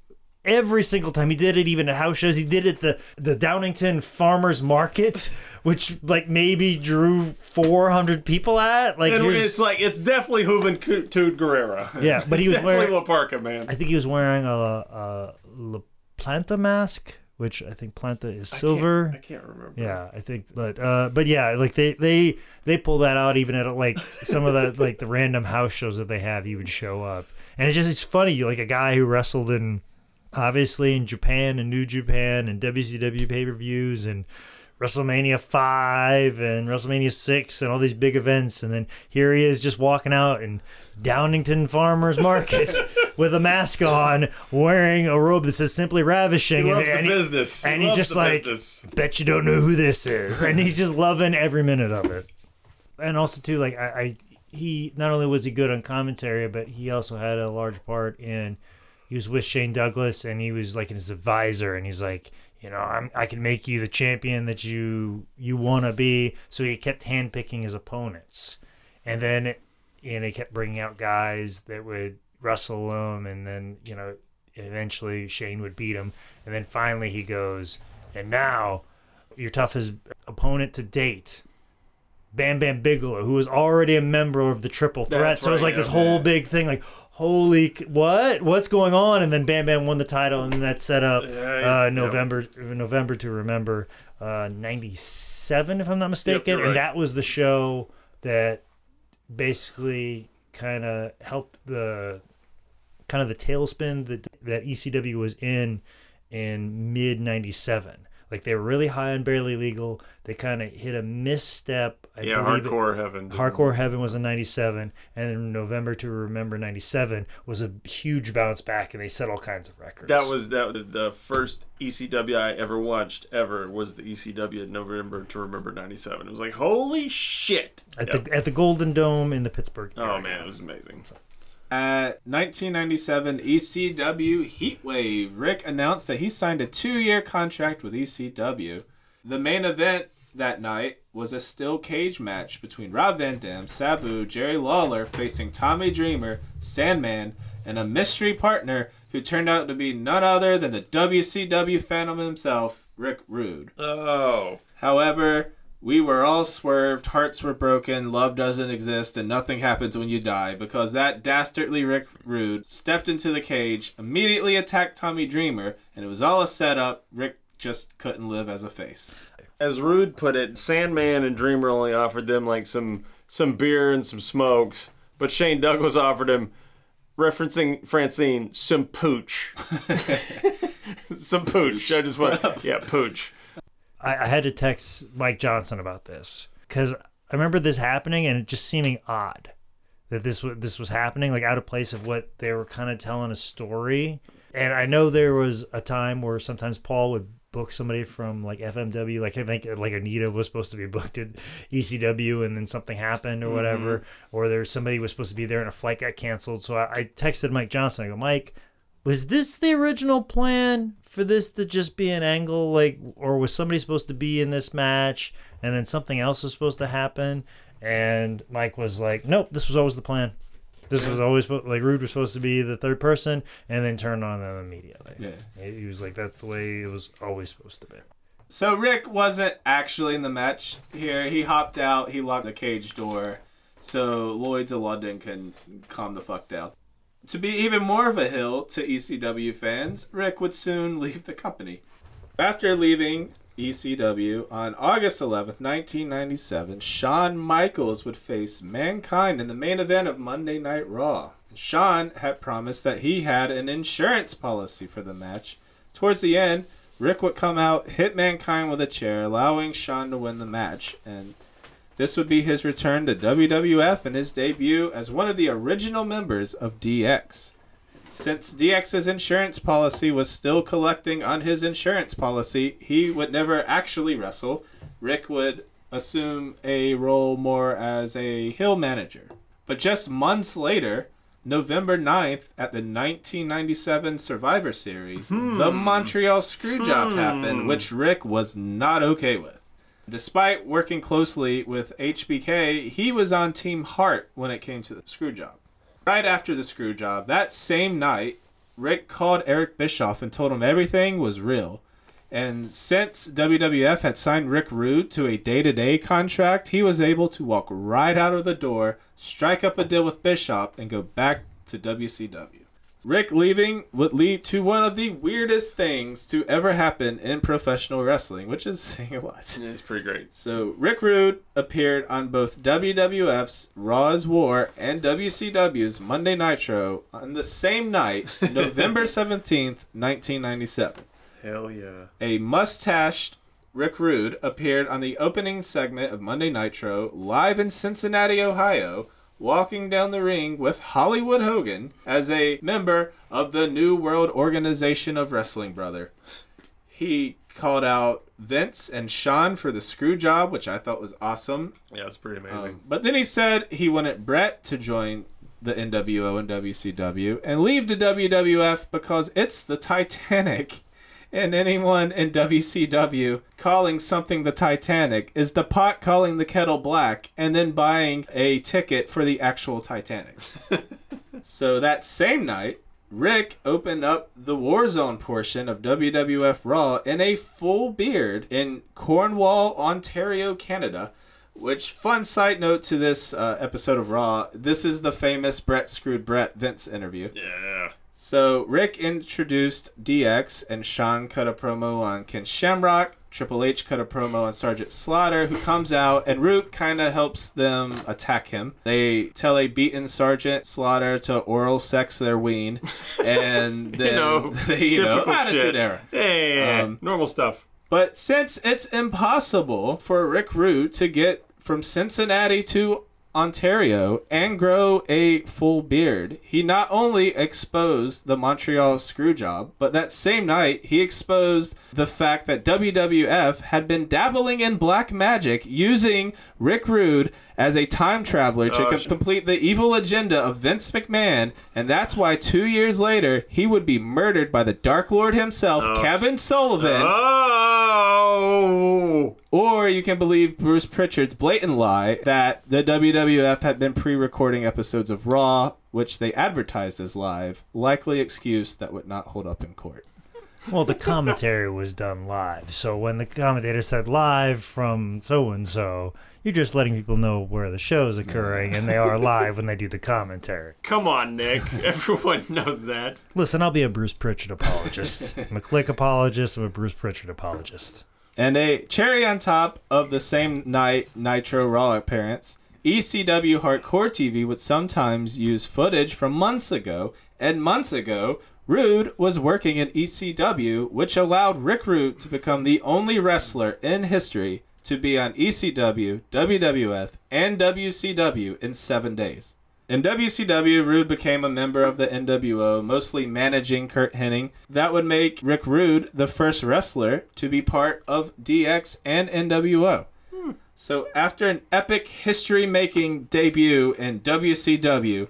every single time. He did it even at house shows. He did it the the Downingtown Farmers Market, which like maybe drew four hundred people at. Like And it's like, it's definitely Juventud Guerrera. yeah, but he was definitely wearing. La Parka, man. I think he was wearing a, a La Plata mask, which I think Plata is silver. I can't remember. Yeah, I think, but uh, but yeah, like they they they pull that out even at like some of the like the random house shows that they have. He would show up, and it just it's funny. Like a guy who wrestled in obviously in Japan and New Japan and WCW pay per views and WrestleMania five and WrestleMania six and all these big events, and then here he is just walking out in Downingtown Farmers Market with a mask on, wearing a robe that says simply ravishing, He and, loves the and business. He and he's just like, business. bet you don't know who this is, and he's just loving every minute of it. And also too, like I, I, he not only was he good on commentary, but he also had a large part in. He was with Shane Douglas, and he was like his advisor, and he's like, you know, I'm, I can make you the champion that you you want to be. So he kept handpicking his opponents, and then you know he kept bringing out guys that would wrestle him, and then you know eventually Shane would beat him, and then finally he goes, and now your toughest opponent to date. Bam Bam Bigelow, who was already a member of the Triple Threat, That's so it was right, like this yeah. whole big thing, like holy, what, what's going on? And then Bam Bam won the title, and that set up uh. November November to remember uh, '97, if I'm not mistaken, you're right. and that was the show that basically kind of helped the kind of the tailspin that that ECW was in in mid '97. Like they were really high on barely legal. They kind of hit a misstep. I Yeah, believe it- hardcore heaven. Hardcore Heaven was in 97, and then November to Remember 97 was a huge bounce back, and they set all kinds of records. That was that the first ECW I ever watched ever was the ECW November to Remember '97. It was like holy shit! at Yep. the at the Golden Dome in the Pittsburgh. oh man, it was amazing. At 1997 ECW Heatwave, Rick announced that he signed a two year contract with ECW. The main event that night was a steel cage match between Rob Van Dam, Sabu, Jerry Lawler facing Tommy Dreamer, Sandman, and a mystery partner who turned out to be none other than the WCW Phantom himself, Rick Rude. Oh, However, we were all swerved, hearts were broken, love doesn't exist, and nothing happens when you die because that dastardly Rick Rude stepped into the cage, immediately attacked Tommy Dreamer, and it was all a setup. Rick just couldn't live as a face. as Rude put it, Sandman and Dreamer only offered them like some some beer and some smokes, but Shane Douglas offered him, referencing Francine, some pooch. some pooch. I just want, yeah, pooch. I, I had to text Mike Johnson about this because I remember this happening and it just seeming odd that this was this was happening, like out of place of what they were kind of telling a story. And I know there was a time where sometimes Paul would book somebody from like FMW, like I think like Onita was supposed to be booked at ECW, and then something happened or whatever, mm-hmm. or there somebody was supposed to be there and a flight got canceled. So I, I texted Mike Johnson. I go, Mike, was this the original plan for this to just be an angle like or was somebody supposed to be in this match and then something else was supposed to happen and mike was like nope this was always the plan this was always like rude was supposed to be the third person and then turned on them immediately Yeah. he was like that's the way it was always supposed to be So Rick wasn't actually in the match here. He hopped out. He locked the cage door, so Lloyd's of London can calm the fuck down. To be even more of a heel to ECW fans, Rick would soon leave the company. After leaving ECW on August 11th, 1997, Shawn Michaels would face Mankind in the main event of Monday Night Raw. Shawn had promised that he had an insurance policy for the match. Towards the end, Rick would come out, hit Mankind with a chair, allowing Shawn to win the match, and this would be his return to WWF and his debut as one of the original members of DX. Since DX's insurance policy was still collecting on his insurance policy, he would never actually wrestle. Rick would assume a role more as a heel manager. But just months later, November 9th, at the 1997 Survivor Series, the hmm. Montreal Screwjob hmm. happened, which Rick was not okay with. Despite working closely with HBK, he was on Team Heart when it came to the Screwjob. Right after the Screwjob, that same night, Rick called Eric Bischoff and told him everything was real. And since WWF had signed Rick Rude to a day to day contract, he was able to walk right out of the door, strike up a deal with Bischoff, and go back to WCW. Rick leaving would lead to one of the weirdest things to ever happen in professional wrestling, which is saying a lot. Yeah, it's pretty great. So Rick Rude appeared on both WWF's Raw's War and WCW's Monday Nitro on the same night, November 17th, 1997. Hell yeah. A mustached Rick Rude appeared on the opening segment of Monday Nitro live in Cincinnati, Ohio, walking down the ring with Hollywood Hogan as a member of the New World Organization of Wrestling, brother. He called out Vince and Shawn for the screw job, which I thought was awesome. Yeah, it's pretty amazing. Um, but then he said he wanted Bret to join the NWO and WCW and leave the WWF because it's the Titanic. And anyone in WCW calling something the Titanic is the pot calling the kettle black and then buying a ticket for the actual Titanic. so that same night, Rick opened up the Warzone portion of WWF Raw in a full beard in Cornwall, Ontario, Canada. Which, fun side note to this uh, episode of Raw, this is the famous Bret Screwed Bret Vince interview. yeah. So Rick introduced DX, and Shawn cut a promo on Ken Shamrock. Triple H cut a promo on Sergeant Slaughter, who comes out, and Rude kind of helps them attack him. They tell a beaten Sergeant Slaughter to oral sex their ween, and then You know, they, you know, attitude shit. era. Hey, Um, normal stuff. But since it's impossible for Rick Rude to get from Cincinnati to Ontario and grow a full beard, he not only exposed the Montreal Screwjob, but that same night he exposed the fact that WWF had been dabbling in black magic using Rick Rude as a time traveler to Oh, com- complete the evil agenda of Vince McMahon, and that's why two years later he would be murdered by the Dark Lord himself, oh. Kevin Sullivan. Oh. Or you can believe Bruce Pritchard's blatant lie that the WWF had been pre recording episodes of Raw, which they advertised as live, likely excuse that would not hold up in court. Well, the commentary was done live. So when the commentator said live from so and so, you're just letting people know where the show is occurring and they are live when they do the commentary. Come on, Nick. Everyone knows that. Listen, I'll be a Bruce Pritchard apologist. I'm a Kliq apologist. I'm a Bruce Pritchard apologist. And a cherry on top of the same night Nitro Raw appearance, ECW Hardcore TV would sometimes use footage from months ago, and months ago, Rude was working in ECW, which allowed Rick Rude to become the only wrestler in history to be on ECW, WWF, and WCW in seven days. In WCW, Rude became a member of the NWO, mostly managing Curt Hennig. That would make Rick Rude the first wrestler to be part of DX and NWO. Hmm. So, after an epic history making debut in WCW,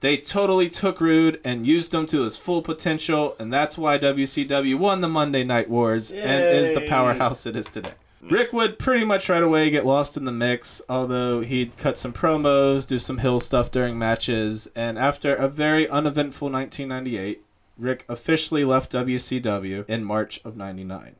they totally took Rude and used him to his full potential, and that's why WCW won the Monday Night Wars and is the powerhouse it is today. Mm. Rick would pretty much right away get lost in the mix, although he'd cut some promos, do some heel stuff during matches, and after a very uneventful 1998, Rick officially left WCW in March of 99.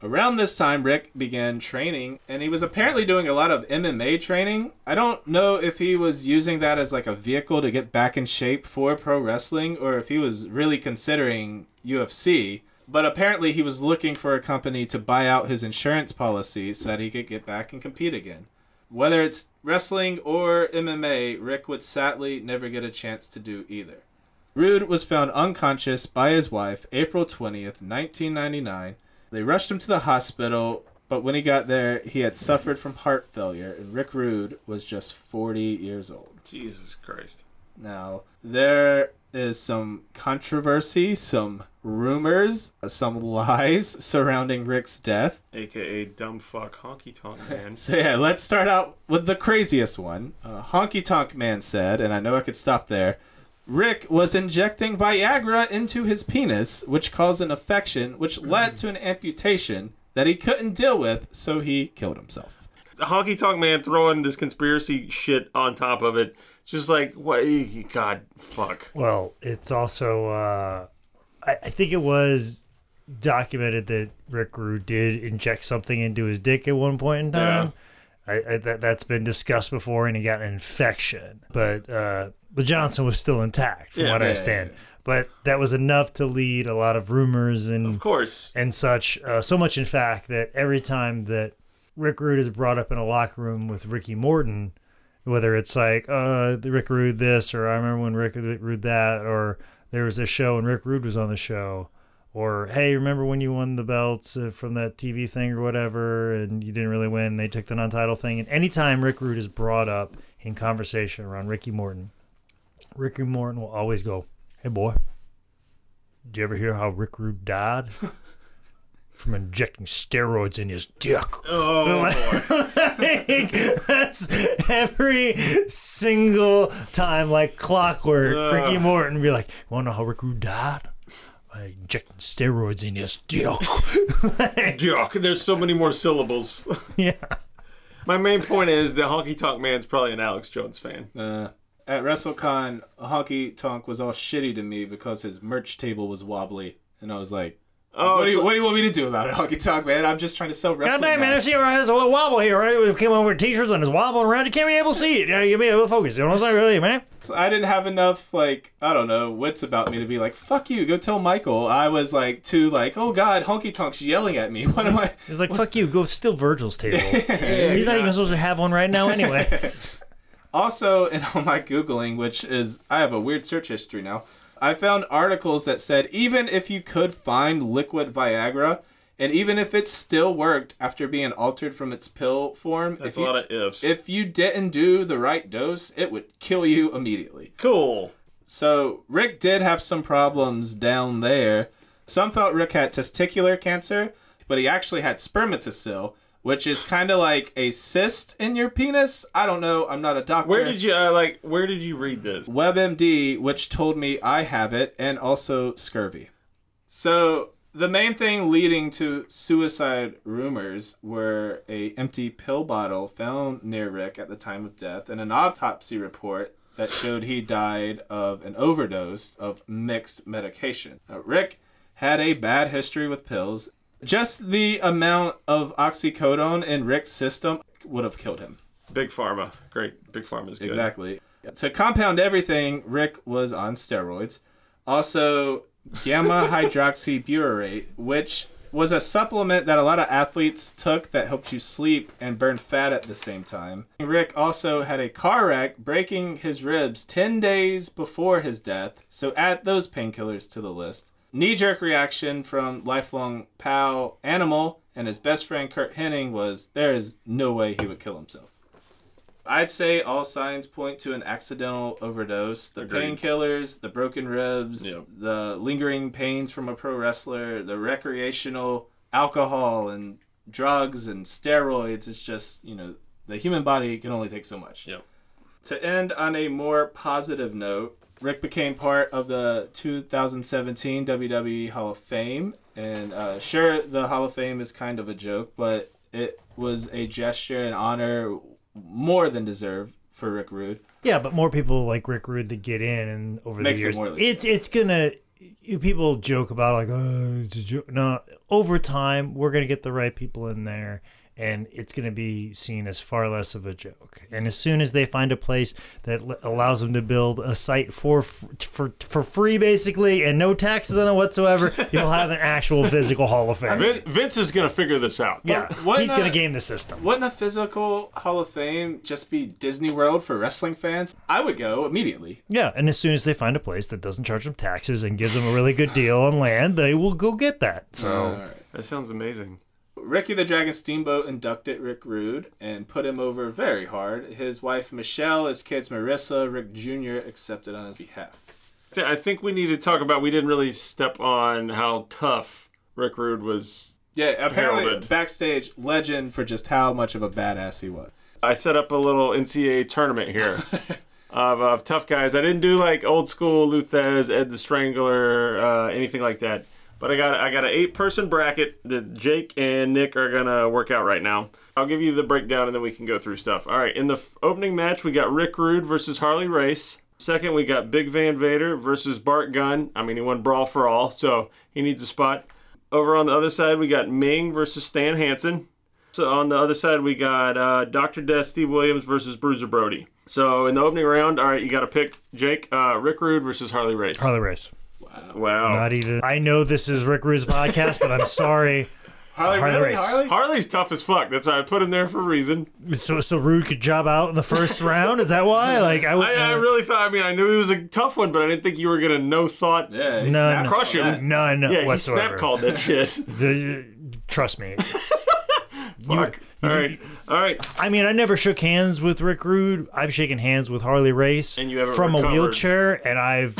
Around this time, Rick began training, and he was apparently doing a lot of MMA training. I don't know if he was using that as like a vehicle to get back in shape for pro wrestling, or if he was really considering UFC. But apparently, he was looking for a company to buy out his insurance policy so that he could get back and compete again. Whether it's wrestling or MMA, Rick would sadly never get a chance to do either. Rude was found unconscious by his wife April 20th, 1999. They rushed him to the hospital, but when he got there, he had suffered from heart failure, and Rick Rude was just 40 years old. Jesus Christ. Now, there is some controversy, some rumors, some lies surrounding Rick's death. AKA dumb fuck honky tonk man. So yeah, let's start out with the craziest one. Uh, Honky Tonk Man said, and I know I could stop there. Rick was injecting Viagra into his penis, which caused an infection, which led to an amputation that he couldn't deal with, so he killed himself. Honky tonk man throwing this conspiracy shit on top of it. Just like what God fuck. Well, it's also uh, I, I think it was documented that Rick Rude did inject something into his dick at one point in time. I, I, that that's been discussed before, and he got an infection. But uh, the Johnson was still intact, from Yeah, what yeah, I yeah, understand. But that was enough to lead a lot of rumors and Of course. and such. Uh, so much, in fact, that every time that Rick Rude is brought up in a locker room with Ricky Morton, whether it's like uh, the Rick Rude this, or I remember when Rick Rude that, or there was a show and Rick Rude was on the show, or hey, remember when you won the belts uh, from that TV thing or whatever, and you didn't really win, they took the non-title thing, and anytime Rick Rude is brought up in conversation around Ricky Morton, Ricky Morton will always go, "Hey boy, did you ever hear how Rick Rude died?" From injecting steroids in his dick. Oh, Like, that's every single time, like clockwork. Ugh. Ricky Morton would be like, "Want to know how Rick Rude died? By injecting steroids in his dick." Jock. There's so many more syllables. yeah. My main point is that honky tonk man's probably an Alex Jones fan. Uh, at WrestleCon, Honky Tonk was all shitty to me because his merch table was wobbly, and I was like, Oh, what, do you, it's- what do you want me to do about it, Honky Tonk Man? I'm just trying to sell God wrestling. damn, man, I masks." see right, there's a little wobble here, right? We came over with t-shirts and it's wobbling around. You can't be able to see it. Yeah, you be able to focus. You know what I'm saying, really, man? I didn't have enough, like, I don't know, wits about me to be like, fuck you, go tell Michael. I was like, too, like, oh god, Honky Tonk's yelling at me. What am I? He's like, fuck you, go steal Virgil's table. He's not even supposed to have one right now anyway. Also, in all my Googling, which is, I have a weird search history now, I found articles that said even if you could find liquid Viagra, and even if it still worked after being altered from its pill form, That's if a you, lot of ifs. if you didn't do the right dose, it would kill you immediately. cool. So Rick did have some problems down there. Some thought Rick had testicular cancer, but he actually had spermatocele, which is kind of like a cyst in your penis. I don't know. I'm not a doctor. Where did you uh, like? Where did you read this? WebMD, which told me I have it, and also scurvy. So the main thing leading to suicide rumors were a empty pill bottle found near Rick at the time of death, and an autopsy report that showed he died of an overdose of mixed medication. Now, Rick had a bad history with pills. Just the amount of oxycodone in Rick's system would have killed him. Big Pharma. Great. Big Pharma's good. Exactly. To compound everything, Rick was on steroids. Also, gamma hydroxybutyrate, which was a supplement that a lot of athletes took that helped you sleep and burn fat at the same time. Rick also had a car wreck, breaking his ribs 10 days before his death, so add those painkillers to the list. Knee jerk reaction from lifelong pal Animal and his best friend Curt Hennig was there is no way he would kill himself. I'd say all signs point to an accidental overdose. The painkillers, the broken ribs, Yep. the lingering pains from a pro wrestler, the recreational alcohol and drugs and steroids. It's just, you know, the human body can only take so much. Yep. To end on a more positive note, Rick became part of the 2017 WWE Hall of Fame. And uh, sure, the Hall of Fame is kind of a joke, but it was a gesture and honor more than deserved for Rick Rude. Yeah, but more people like Rick Rude to get in, and over Makes the years, more it's it's gonna people joke about like, oh, it's a joke. No, over time, we're gonna get the right people in there, and it's gonna be seen as far less of a joke. And as soon as they find a place that l- allows them to build a site for for for free, basically, and no taxes on it whatsoever, you'll have an actual physical Hall of Fame. Vin- Vince is gonna figure this out. Yeah, Why he's gonna game the system. Wouldn't a physical Hall of Fame just be Disney World for wrestling fans? I would go immediately. Yeah, and as soon as they find a place that doesn't charge them taxes and gives them a really good deal on land, they will go get that. So. Alright. That sounds amazing. Ricky the Dragon Steamboat inducted Rick Rude and put him over very hard. His wife Michelle, his kids Marissa, Rick Jr. accepted on his behalf. I think we need to talk about. We didn't really step on how tough Rick Rude was. Yeah, apparently Heralded. backstage legend for just how much of a badass he was. I set up a little NCAA tournament here of, of tough guys. I didn't do like old school Lou Thesz, Ed the Strangler, uh, anything like that. But I got I got an eight person bracket that Jake and Nick are gonna work out right now. I'll give you the breakdown and then we can go through stuff. All right, in the f- opening match we got Rick Rude versus Harley Race. Second we got Big Van Vader versus Bart Gunn. I mean he won Brawl for All, so he needs a spot. Over on the other side we got Meng versus Stan Hansen. So on the other side, we got uh, Dr. Death, Steve Williams versus Bruiser Brody. So in the opening round, all right, you got to pick Jake, uh, Rick Rude versus Harley Race. Harley Race. Wow. Not even. I know this is Rick Rude's podcast, but I'm sorry. Harley, Harley really? Race. Harley? Harley's tough as fuck. That's why I put him there for a reason. So, so Rude could job out in the first round. Is that why? Like I would. I, I really thought. I mean, I knew he was a tough one, but I didn't think you were gonna no thought. Yeah, he No, snapped no. Crush on that. him. none Yeah, he whatsoever. snap called that shit. The- trust me. Fuck. All right. All right. I mean, I never shook hands with Rick Rude. I've shaken hands with Harley Race And you haven't from a wheelchair, and I've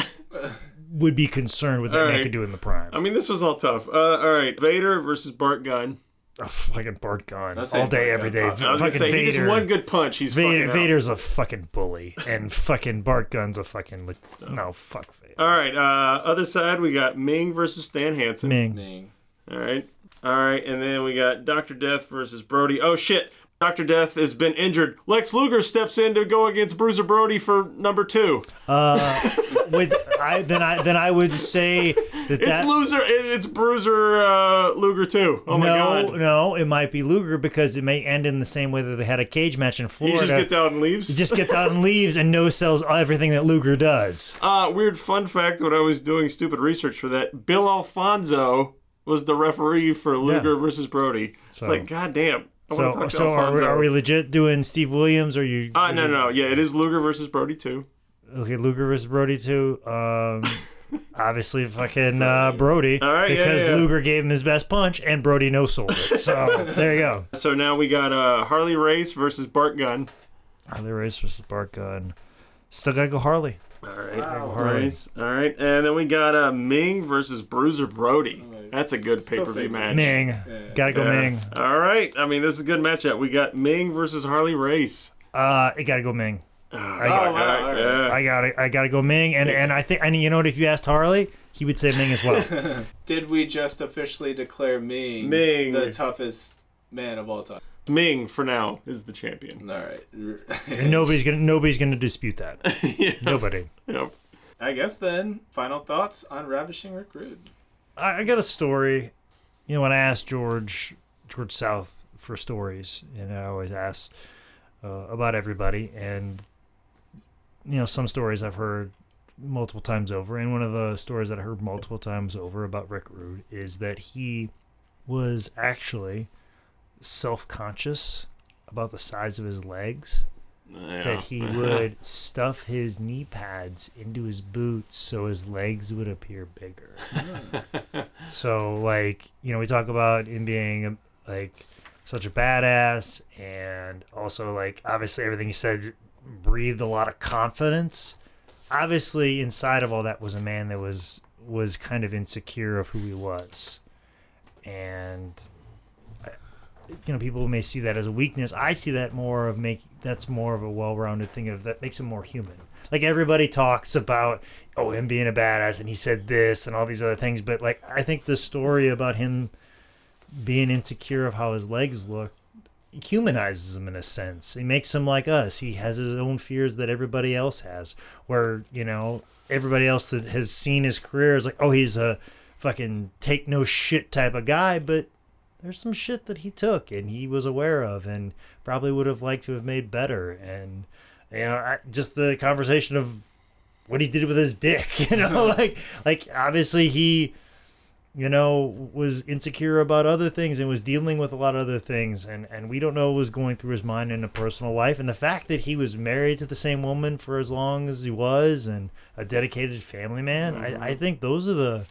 would be concerned with what All they right. could do in the prime. I mean, this was all tough. Uh, all right. Vader versus Bart Gunn. Oh, fucking Bart Gunn, all day, Bart every Gunn. I I was fucking gonna say Vader. he just one good punch. He's Vader, fucking out. Vader's a fucking bully, and fucking Bart Gunn's a fucking li- no fuck Vader. All right. Uh, other side, we got Meng versus Stan Hansen. Meng. Meng. All right. All right. And then we got Dr. Death versus Brody. Oh, shit. Dr. Death has been injured. Lex Luger steps in to go against Bruiser Brody for number two. With I then I then I would say that It's that loser. It's Bruiser uh, Luger too. Oh my no god. no it might be Luger because it may end in the same way that they had a cage match in He Florida. just gets out and leaves. just gets out and leaves and no sells everything that Luger does. Uh, weird fun fact when I was doing stupid research for that, Bill Alfonso was the referee for Luger versus Brody. So. It's like, goddamn. I want to So talk to so are we, are we legit doing Steve Williams? Or are you? uh, no, no, no. Yeah, it is Luger versus Brody too. Okay, Luger versus Brody too. Um, obviously fucking uh, Brody. All right, because yeah, yeah. Luger gave him his best punch and Brody no sold it. So there you go. So now we got uh, Harley Race versus Bart Gunn. Harley Race versus Bart Gunn. Still gotta go Harley. All right, Harley. Race. All right, and then we got uh, Meng versus Bruiser Brody. That's a good pay per view match. Meng. Gotta go Yeah. Meng. All right. I mean, this is a good matchup. We got Meng versus Harley Race. Uh, it gotta go Meng. Oh, I, wow, All right, all right. yeah. I gotta I gotta go Meng, and and I think and you know what? If you asked Harley, he would say Meng as well. Did we just officially declare Meng, Meng. the toughest man of all time? Meng for now is the champion. All right. and nobody's gonna nobody's gonna dispute that. yeah. Nobody. Yep. I guess then, final thoughts on Ravishing Rick Rude. I, I got a story. You know, when I asked George George South for stories, and I always ask uh, about everybody, and you know, some stories I've heard multiple times over, and one of the stories that I heard multiple times over about Rick Rude is that he was actually self-conscious about the size of his legs Yeah. that he would stuff his knee pads into his boots so his legs would appear bigger. so, like, you know, we talk about him being like such a badass, and also, like, obviously, everything he said breathed a lot of confidence. Obviously, inside of all that was a man that was was kind of insecure of who he was, and you know people may see that as a weakness i see that more of make that's more of a well-rounded thing of that makes him more human like everybody talks about oh him being a badass and he said this and all these other things but like i think the story about him being insecure of how his legs look humanizes him in a sense. He makes him like us. He has his own fears that everybody else has. Where you know everybody else that has seen his career is like, oh, he's a fucking take no shit type of guy, but there's some shit that he took and he was aware of and probably would have liked to have made better. And you know, I, just the conversation of what he did with his dick, you know, like like obviously he you know, was insecure about other things and was dealing with a lot of other things. And, and we don't know what was going through his mind in a personal life. And the fact that he was married to the same woman for as long as he was and a dedicated family man, mm-hmm. I, I think those are the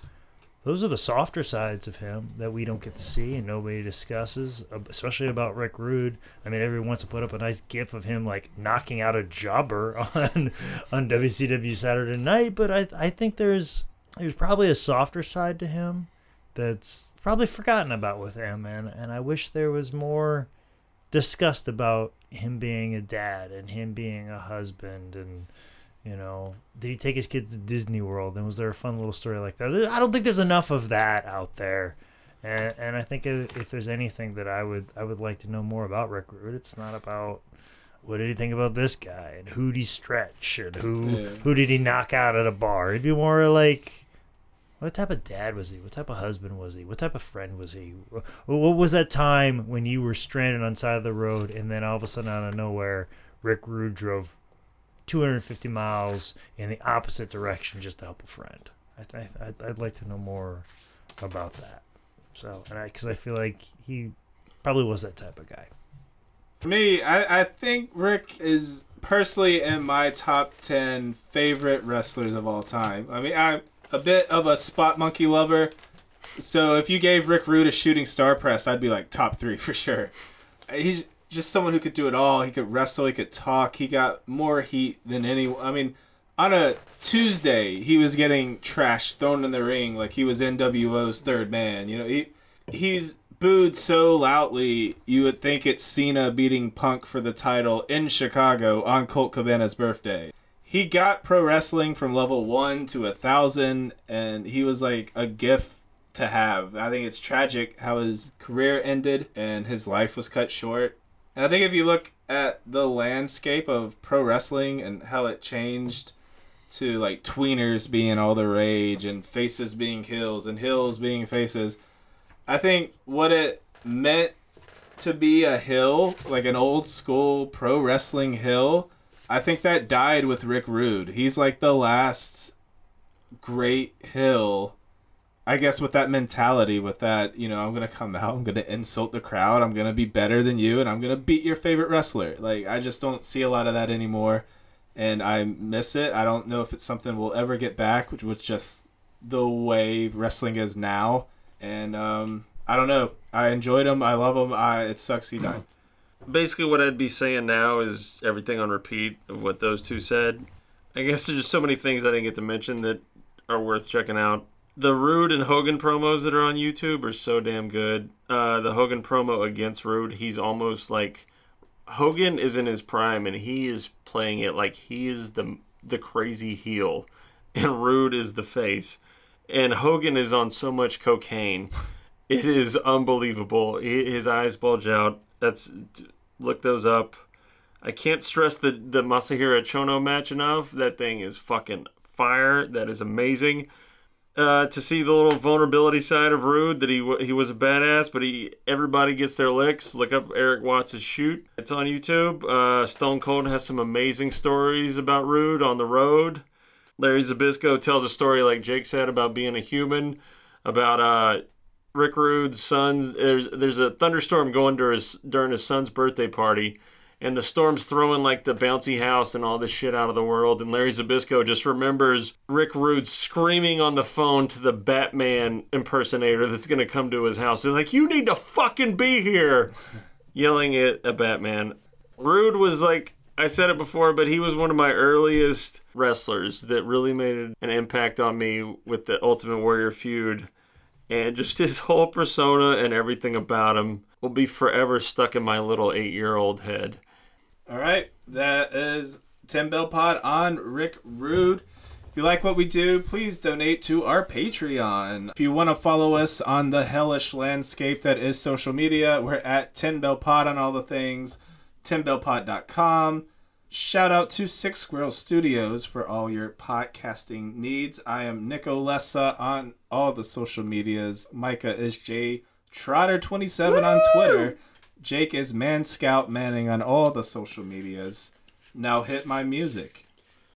those are the softer sides of him that we don't get to see and nobody discusses, especially about Rick Rude. I mean, everyone wants to put up a nice gif of him like knocking out a jobber on on WCW Saturday Night, but I I think there's there's probably a softer side to him that's probably forgotten about with him, and and I wish there was more discussed about him being a dad and him being a husband and you know did he take his kids to disney world and was there a fun little story like that i don't think there's enough of that out there and and i think if there's anything that i would i would like to know more about rick rude it's not about what did he think about this guy and who did he stretch and who yeah. who did he knock out at a bar it'd be more like what type of dad was he? What type of husband was he? What type of friend was he? What was that time when you were stranded on the side of the road and then all of a sudden out of nowhere, Rick Rude drove 250 miles in the opposite direction just to help a friend? I th- I'd, I'd like to know more about that. So, and I because I feel like he probably was that type of guy. For me, I, I think Rick is personally in my top 10 favorite wrestlers of all time. I mean, I'm a bit of a spot monkey lover. So if you gave Rick Rude a shooting star press, I'd be like top three for sure. He's just someone who could do it all. He could wrestle. He could talk. He got more heat than anyone. I mean, on a Tuesday, he was getting trash thrown in the ring like he was NWO's third man. You know, he he's booed so loudly you would think it's Cena beating Punk for the title in Chicago on Colt Cabana's birthday he got pro wrestling from level one to a thousand, and he was like a gift to have. I think it's tragic how his career ended and his life was cut short. And I think if you look at the landscape of pro wrestling and how it changed to like tweeners being all the rage and faces being heels and heels being faces, I think what it meant to be a heel, like an old school pro wrestling heel, I think that died with Rick Rude. He's like the last great heel. I guess with that mentality, with that, you know, I'm gonna come out, I'm gonna insult the crowd, I'm gonna be better than you, and I'm gonna beat your favorite wrestler. Like I just don't see a lot of that anymore, and I miss it. I don't know if it's something we'll ever get back, which was just the way wrestling is now. And um, I don't know. I enjoyed him. I love him. I it sucks he died basically what I'd be saying now is everything on repeat of what those two said. I guess there's just so many things I didn't get to mention that are worth checking out. The Rude and Hogan promos that are on YouTube are so damn good. Uh, the Hogan promo against Rude, he's almost like Hogan is in his prime and he is playing it like he is the the crazy heel and Rude is the face. And Hogan is on so much cocaine. It is unbelievable. His eyes bulge out. That's look those up. I can't stress the the Masahiro Chono match enough. That thing is fucking fire. That is amazing. Uh, to see the little vulnerability side of Rude that he he was a badass, but he everybody gets their licks. Look up Erik Watts' shoot. It's on YouTube. Uh, Stone Cold has some amazing stories about Rude on the road. Larry Zbyszko tells a story like Jake said about being a human, about uh, Rick Rude's son. There's there's a thunderstorm going during his during his son's birthday party, and the storm's throwing like the bouncy house and all this shit out of the world. And Larry Zbyszko just remembers Rick Rude screaming on the phone to the Batman impersonator that's gonna come to his house. He's like, "You need to fucking be here," yelling at a Batman. Rude was like I said it before, but he was one of my earliest wrestlers that really made an impact on me with the Ultimate Warrior feud and just his whole persona and everything about him will be forever stuck in my little eight year old head. All right, that is 10 Bell Pod on Rick Rude. If you like what we do, please donate to our Patreon. If you want to follow us on the hellish landscape that is social media, we're at 10 Bell Pod on all the things, 10bellpod.com. Shout out to Six Squirrel Studios for all your podcasting needs. I am Nico Lessa on all the social medias. Micah is J Trotter27 on Twitter. Jake is Man Scout Manning on all the social medias. Now hit my music.